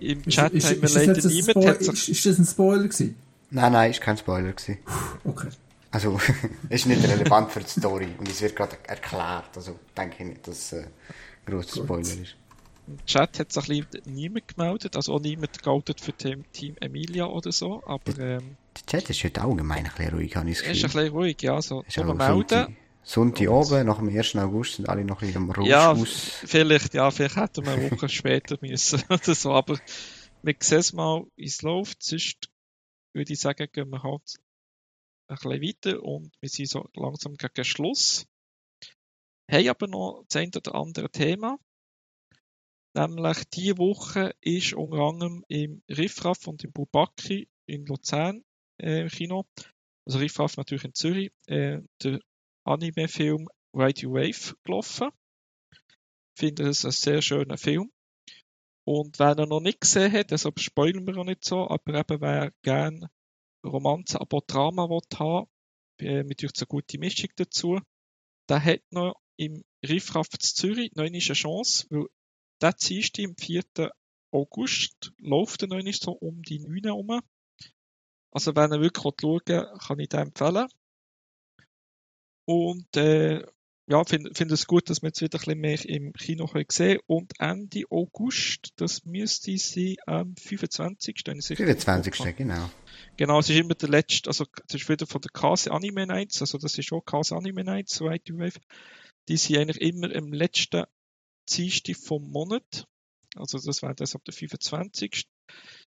Im Ist, Chat ist, haben wir ist, leider niemand. Ist, ist das ein Spoiler gewesen? Nein, nein, ist kein Spoiler gewesen. Okay. Also, ist nicht relevant für die Story. Und es wird gerade erklärt. Also, denke ich nicht, dass es äh, ein grosser Spoiler ist. Im Chat hat sich niemand gemeldet, also auch niemand geoutet für Team, Team Emilia oder so, aber ähm, Der Chat ist heute allgemein ein bisschen ruhig, habe ich das er ist ein Gefühl. bisschen ruhig, ja, so auch melden. Sonntag, oben, nach dem 1. August, sind alle noch ein bisschen am Rausch Ja, aus. vielleicht, ja, vielleicht hätten wir eine Woche später müssen oder so, aber wir sehen es mal, wie es läuft, sonst würde ich sagen, gehen wir halt ein bisschen weiter und wir sind so langsam gegen Schluss. Haben aber noch das eine oder andere Thema. Nämlich diese Woche ist unter anderem im Riffraff und im Bubaki in Luzern äh, Kino, also Riffraff natürlich in Zürich, äh, der Anime-Film Ride Your Wave gelaufen. Ich finde es ein sehr schöner Film. Und wer ihn noch nicht gesehen hat, deshalb spoilern wir auch nicht so, aber eben wer gerne Romanze, aber Drama will haben, äh, mit durch eine gute Mischung dazu, der hat noch im Riffraff Zürich noch eine Chance, weil der Dienstag am 4. August läuft er noch so um die 9 herum. Also wenn er wirklich will, kann ich den empfehlen. Und äh, ja, finde find es gut, dass wir jetzt wieder ein bisschen mehr im Kino können sehen Und Ende August, das müsste sein am 25. es Kopf 25. habe. genau. Genau, es ist immer der letzte, also es ist wieder von der Kase Anime Nights, also das ist auch Kase Anime Nights, ich weiß. Die sind eigentlich immer im letzten Dienstag vom Monat, also das wäre das ab der 25.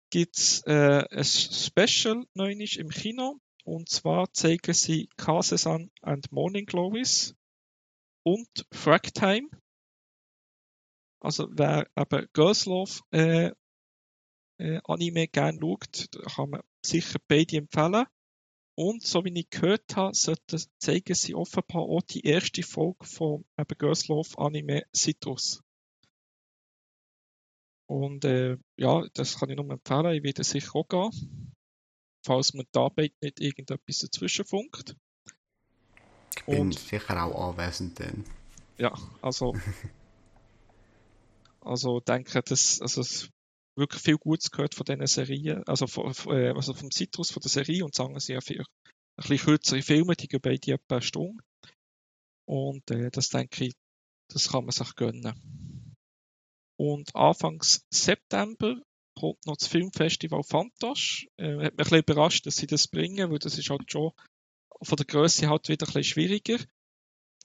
Gibt's äh, ein Special neunisch im Kino und zwar zeigen sie Kase-san and Morning Glories und Frag Time. Also wer Girls Love äh, äh, Anime gerne schaut, kann man sicher beide empfehlen. Und so wie ich gehört habe, sollten, zeigen sie offenbar auch die erste Folge vom eben Love Anime Citrus. Und äh, ja, das kann ich nur empfehlen. Ich werde sicher auch gehen. Falls mir die Arbeit nicht irgendetwas dazwischen funkt. Ich bin Und- sicher auch anwesend dann. Ja, also. also denke, dass also es wirklich viel Gutes gehört von diesen Serien, also, von, äh, also vom Citrus von der Serie und sagen sie ja für ein bisschen kürzere Filme, die gehen beide etwa eine Stunde. Und äh, das denke ich, das kann man sich gönnen. Und Anfangs September kommt noch das Filmfestival Fantasch. Äh, hat mich ein bisschen überrascht, dass sie das bringen, weil das ist halt schon von der Größe halt wieder ein bisschen schwieriger.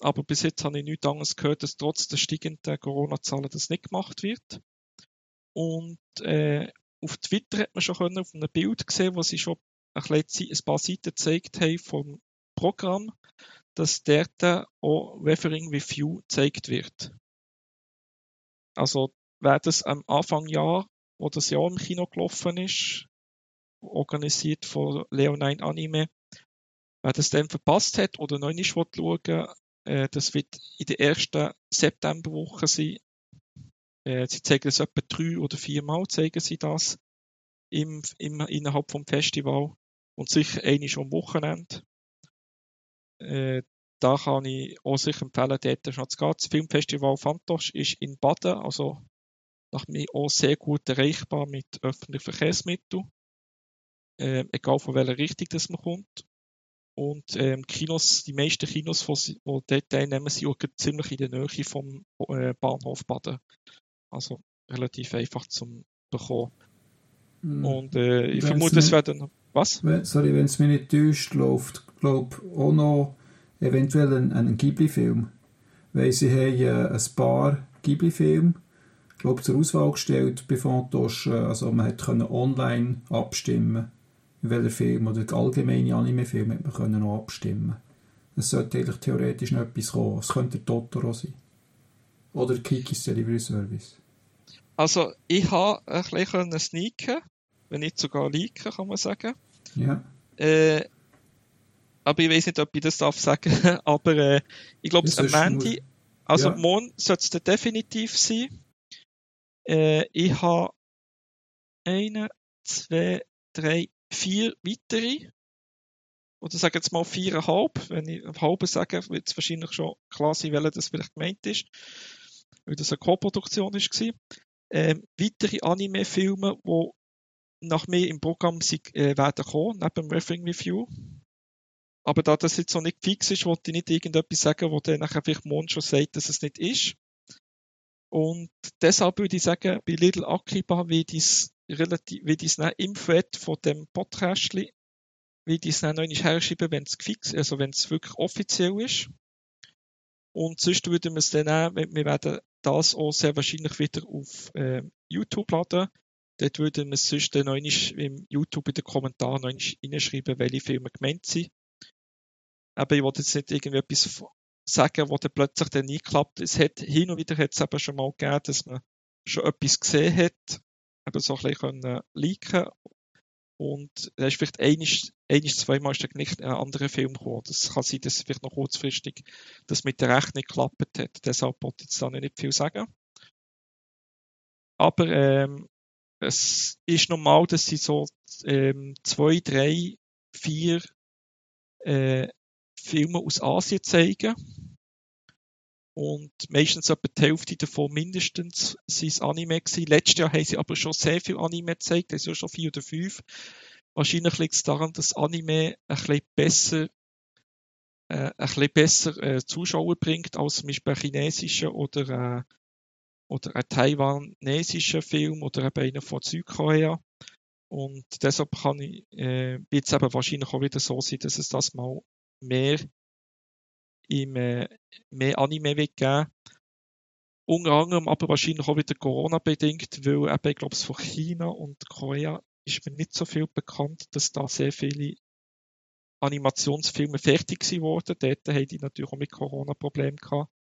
Aber bis jetzt habe ich nichts anderes gehört, dass trotz der steigenden Corona-Zahlen das nicht gemacht wird. Und äh, auf Twitter hat man schon können auf einem Bild gesehen, wo sie schon ein, bisschen, ein paar Seiten gezeigt haben vom Programm, dass dort auch Referring with You gezeigt wird. Also wer das am Anfang Jahr, wo das Jahr im Kino gelaufen ist, organisiert von Leonine Anime, wer das dann verpasst hat oder noch nicht schauen äh, das wird in der ersten Septemberwoche sein. Äh, sie zeigen es etwa drei oder vier Mal, zeigen sie das im, im, innerhalb vom Festival und sicher eine schon am Wochenende. Äh, da kann ich auch sicher empfehlen, dort schon zu gehen. Das Filmfestival Fantosch ist in Baden, also nach mir auch sehr gut erreichbar mit öffentlichen Verkehrsmitteln. Äh, egal von welcher Richtung das man kommt. Und ähm, Kinos, die meisten Kinos, die dort teilnehmen, sind auch ziemlich in der Nähe vom äh, Bahnhof Baden. Also relativ einfach zum bekommen. Mhm. Und äh, ich Wenn's vermute, es werden. Was? Wenn- Sorry, wenn es mich nicht täuscht, läuft, glaube auch noch eventuell ein, ein Ghibli-Film. Weil sie haben äh, ein paar Ghibli-Filme glaub, zur Auswahl gestellt bei Fantosch. Äh, Also man hat können online abstimmen, welcher Film oder allgemeine Anime-Film hat man können noch abstimmen. Es sollte eigentlich theoretisch noch etwas kommen. Es könnte Totoro sein. Oder Kikis Delivery Service. Also, ich habe ein bisschen sneaken, wenn nicht sogar leaken, kann man sagen. Ja. Äh, aber ich weiß nicht, ob ich das darf sagen, aber äh, ich glaube, am Mandy, also Ja. morgen sollte es definitiv sein. Äh, ich habe eine, zwei, drei, vier weitere. Oder sagen jetzt mal viereinhalb. Wenn ich halbe sage, wird es wahrscheinlich schon klar sein, welcher das vielleicht gemeint ist. Weil das eine Co-Produktion war. Ähm, weitere Anime-Filme, die nach mir im Programm sind, äh, werden kommen, neben dem Review. Aber da das jetzt noch nicht fix ist, wollte ich nicht irgendetwas sagen, wo dann nachher vielleicht morgen schon sagt, dass es nicht ist. Und deshalb würde ich sagen, bei Little Akiba wird es relativ, wird es im Thread von dem Podcast, wird es dann noch herschreiben, wenn es fix, also wenn es wirklich offiziell ist. Und sonst würden wir es dann auch, wir werden das auch sehr wahrscheinlich wieder auf ähm, YouTube laden. Dort würden wir es sonst dann noch im YouTube in den Kommentaren noch reinschreiben, welche Filme gemeint sind. Aber ich wollte jetzt nicht irgendwie etwas sagen, wo dann plötzlich dann nie klappt. Es hat, hin und wieder hat es eben schon mal gegeben, dass man schon etwas gesehen hat, eben so ein bisschen können leaken und da ist vielleicht einiges, einiges zweimal ist dann nicht ein anderer Film gekommen. Das kann sein, dass vielleicht noch kurzfristig das mit der Rechnung geklappt hat. Deshalb wollte ich jetzt da nicht viel sagen. Aber ähm, es ist normal, dass sie so ähm, zwei, drei, vier äh, Filme aus Asien zeigen. Und meistens etwa die Hälfte davon mindestens sind Anime gewesen. Letztes Jahr haben sie aber schon sehr viel Anime gezeigt, das ja schon vier oder fünf. Wahrscheinlich liegt es daran, dass Anime ein bisschen besser, äh, ein bisschen besser äh, Zuschauer bringt als zum Beispiel ein chinesischer oder, äh, oder ein taiwanesischer Film oder eben einer von Südkorea. Und deshalb kann ich, äh, wird es eben wahrscheinlich auch wieder so sein, dass es das mal mehr im, äh, mehr Anime wird geben. Unter anderem aber wahrscheinlich auch wieder Corona-bedingt, weil eben, ich glaube, von China und Korea ist mir nicht so viel bekannt, dass da sehr viele Animationsfilme fertig wurden. Dort haben die natürlich auch mit Corona Probleme gehabt.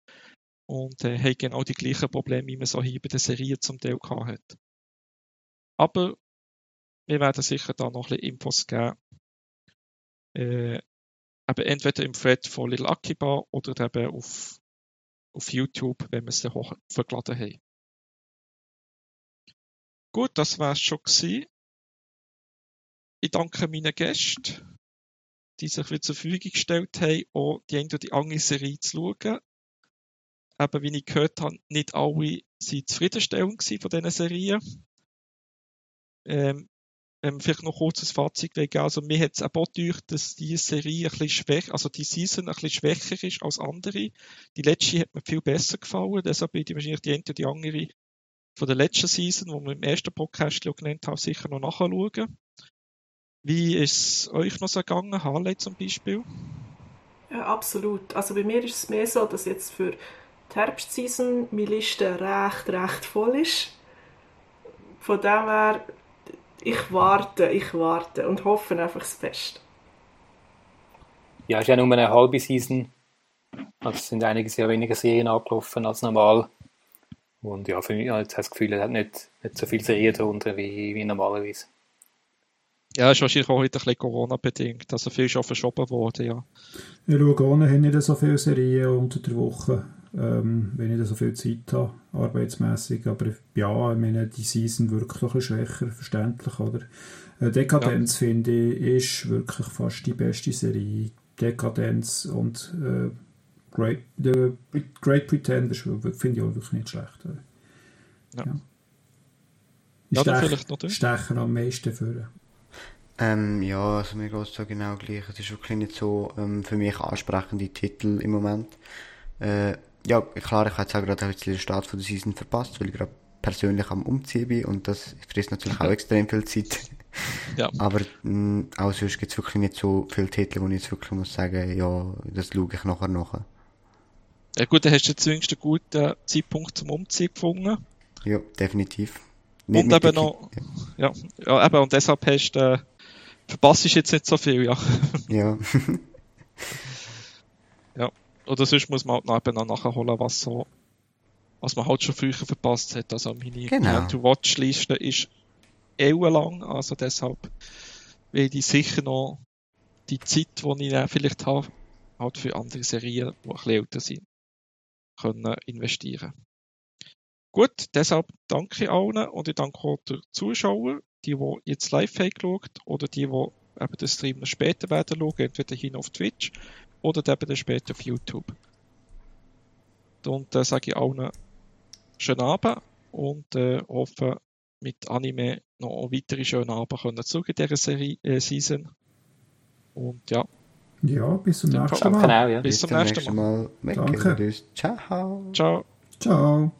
Und äh, haben genau die gleichen Probleme, wie man so hier bei den Serien zum Teil gehabt hat. Aber wir werden sicher da noch ein bisschen Infos geben. Äh, eben entweder im Thread von Lil Akiba oder eben auf, auf YouTube, wenn wir es dann hochgeladen haben. Gut, das war's schon gewesen. Ich danke meinen Gästen, die sich wieder zur Verfügung gestellt haben, auch die eine oder die andere Serie zu schauen. Eben, wie ich gehört habe, nicht alle sind zufriedenstellend von diesen Serien. Ähm, wir vielleicht noch kurz ein Fazit geben, also mir hat es auch gedacht, dass die Serie ein bisschen schwächer, also die Season ein bisschen schwächer ist als andere. Die letzte hat mir viel besser gefallen, deshalb bin ich wahrscheinlich die eine oder die andere von der letzten Season, die wir im ersten Podcast genannt haben, sicher noch nachschauen. Wie ist es euch noch so gegangen, Harley zum Beispiel? Ja, absolut. Also bei mir ist es mehr so, dass jetzt für die Herbstseason meine Liste recht, recht voll ist. Von dem her, ich warte, ich warte und hoffe einfach das Beste. Ja, es ist ja nur eine halbe Season. Also es sind einige sehr weniger Serien abgelaufen als normal. Und ja, für mich habe ich das Gefühl, es hat nicht, nicht so viele Serien darunter wie, wie normalerweise. Ja, ist wahrscheinlich auch heute ein bisschen Corona-bedingt. Also viel ist auch verschoben worden, ja. Ich schaue ohne haben nicht so viele Serien unter der Woche, ähm, wenn ich nicht so viel Zeit habe, arbeitsmäßig. Aber ja, ich meine, die Season wirkt doch ein bisschen schwächer, verständlich, oder? Äh, Dekadenz, finde ich, ist wirklich fast die beste Serie. Dekadenz und äh, Great, The Great Pretender finde ich auch wirklich nicht schlecht. Oder? Ja. Ja. Ja, Stech- noch du. Stechen am meisten für. Ähm, ja, also mir geht's da genau gleich. Es ist wirklich nicht so ähm, für mich ansprechende Titel im Moment. Äh, ja, klar, ich habe jetzt auch gerade ein bisschen den Start von der Season verpasst, weil ich gerade persönlich am Umziehen bin und das frisst natürlich auch extrem viel Zeit. Ja. Aber mh, auch sonst gibt's wirklich nicht so viele Titel, wo ich jetzt wirklich muss sagen, ja, das schaue ich nachher nachher. Ja gut, dann hast du zumindest einen guten Zeitpunkt zum Umziehen gefunden. Ja, definitiv. Und mit eben noch, Ki- ja, ja, eben, und deshalb hast du, äh, verpasst du jetzt nicht so viel, ja. Ja, Oder sonst muss man halt noch eben noch nachholen, was so, was man halt schon früher verpasst hat. Also meine Genau. To-Watch-Liste ist ellenlang, also deshalb werde ich sicher noch die Zeit, die ich dann vielleicht habe, halt für andere Serien, die ein bisschen älter sind, können investieren. Gut, deshalb danke ich allen und ich danke auch den Zuschauern, die, die jetzt live haben geschaut oder die, die eben den Stream noch später werden schauen, entweder hin auf Twitch oder eben dann später auf YouTube. Und äh, sage ich allen schönen Abend und äh, hoffe, mit Anime noch weitere schöne Abend können zu in dieser Serie, äh, Season. Und ja. Ja, bis zum nächsten Mal. auch, ja. Bis zum nächsten Mal. Mal. Danke. Ciao. Ciao. Ciao.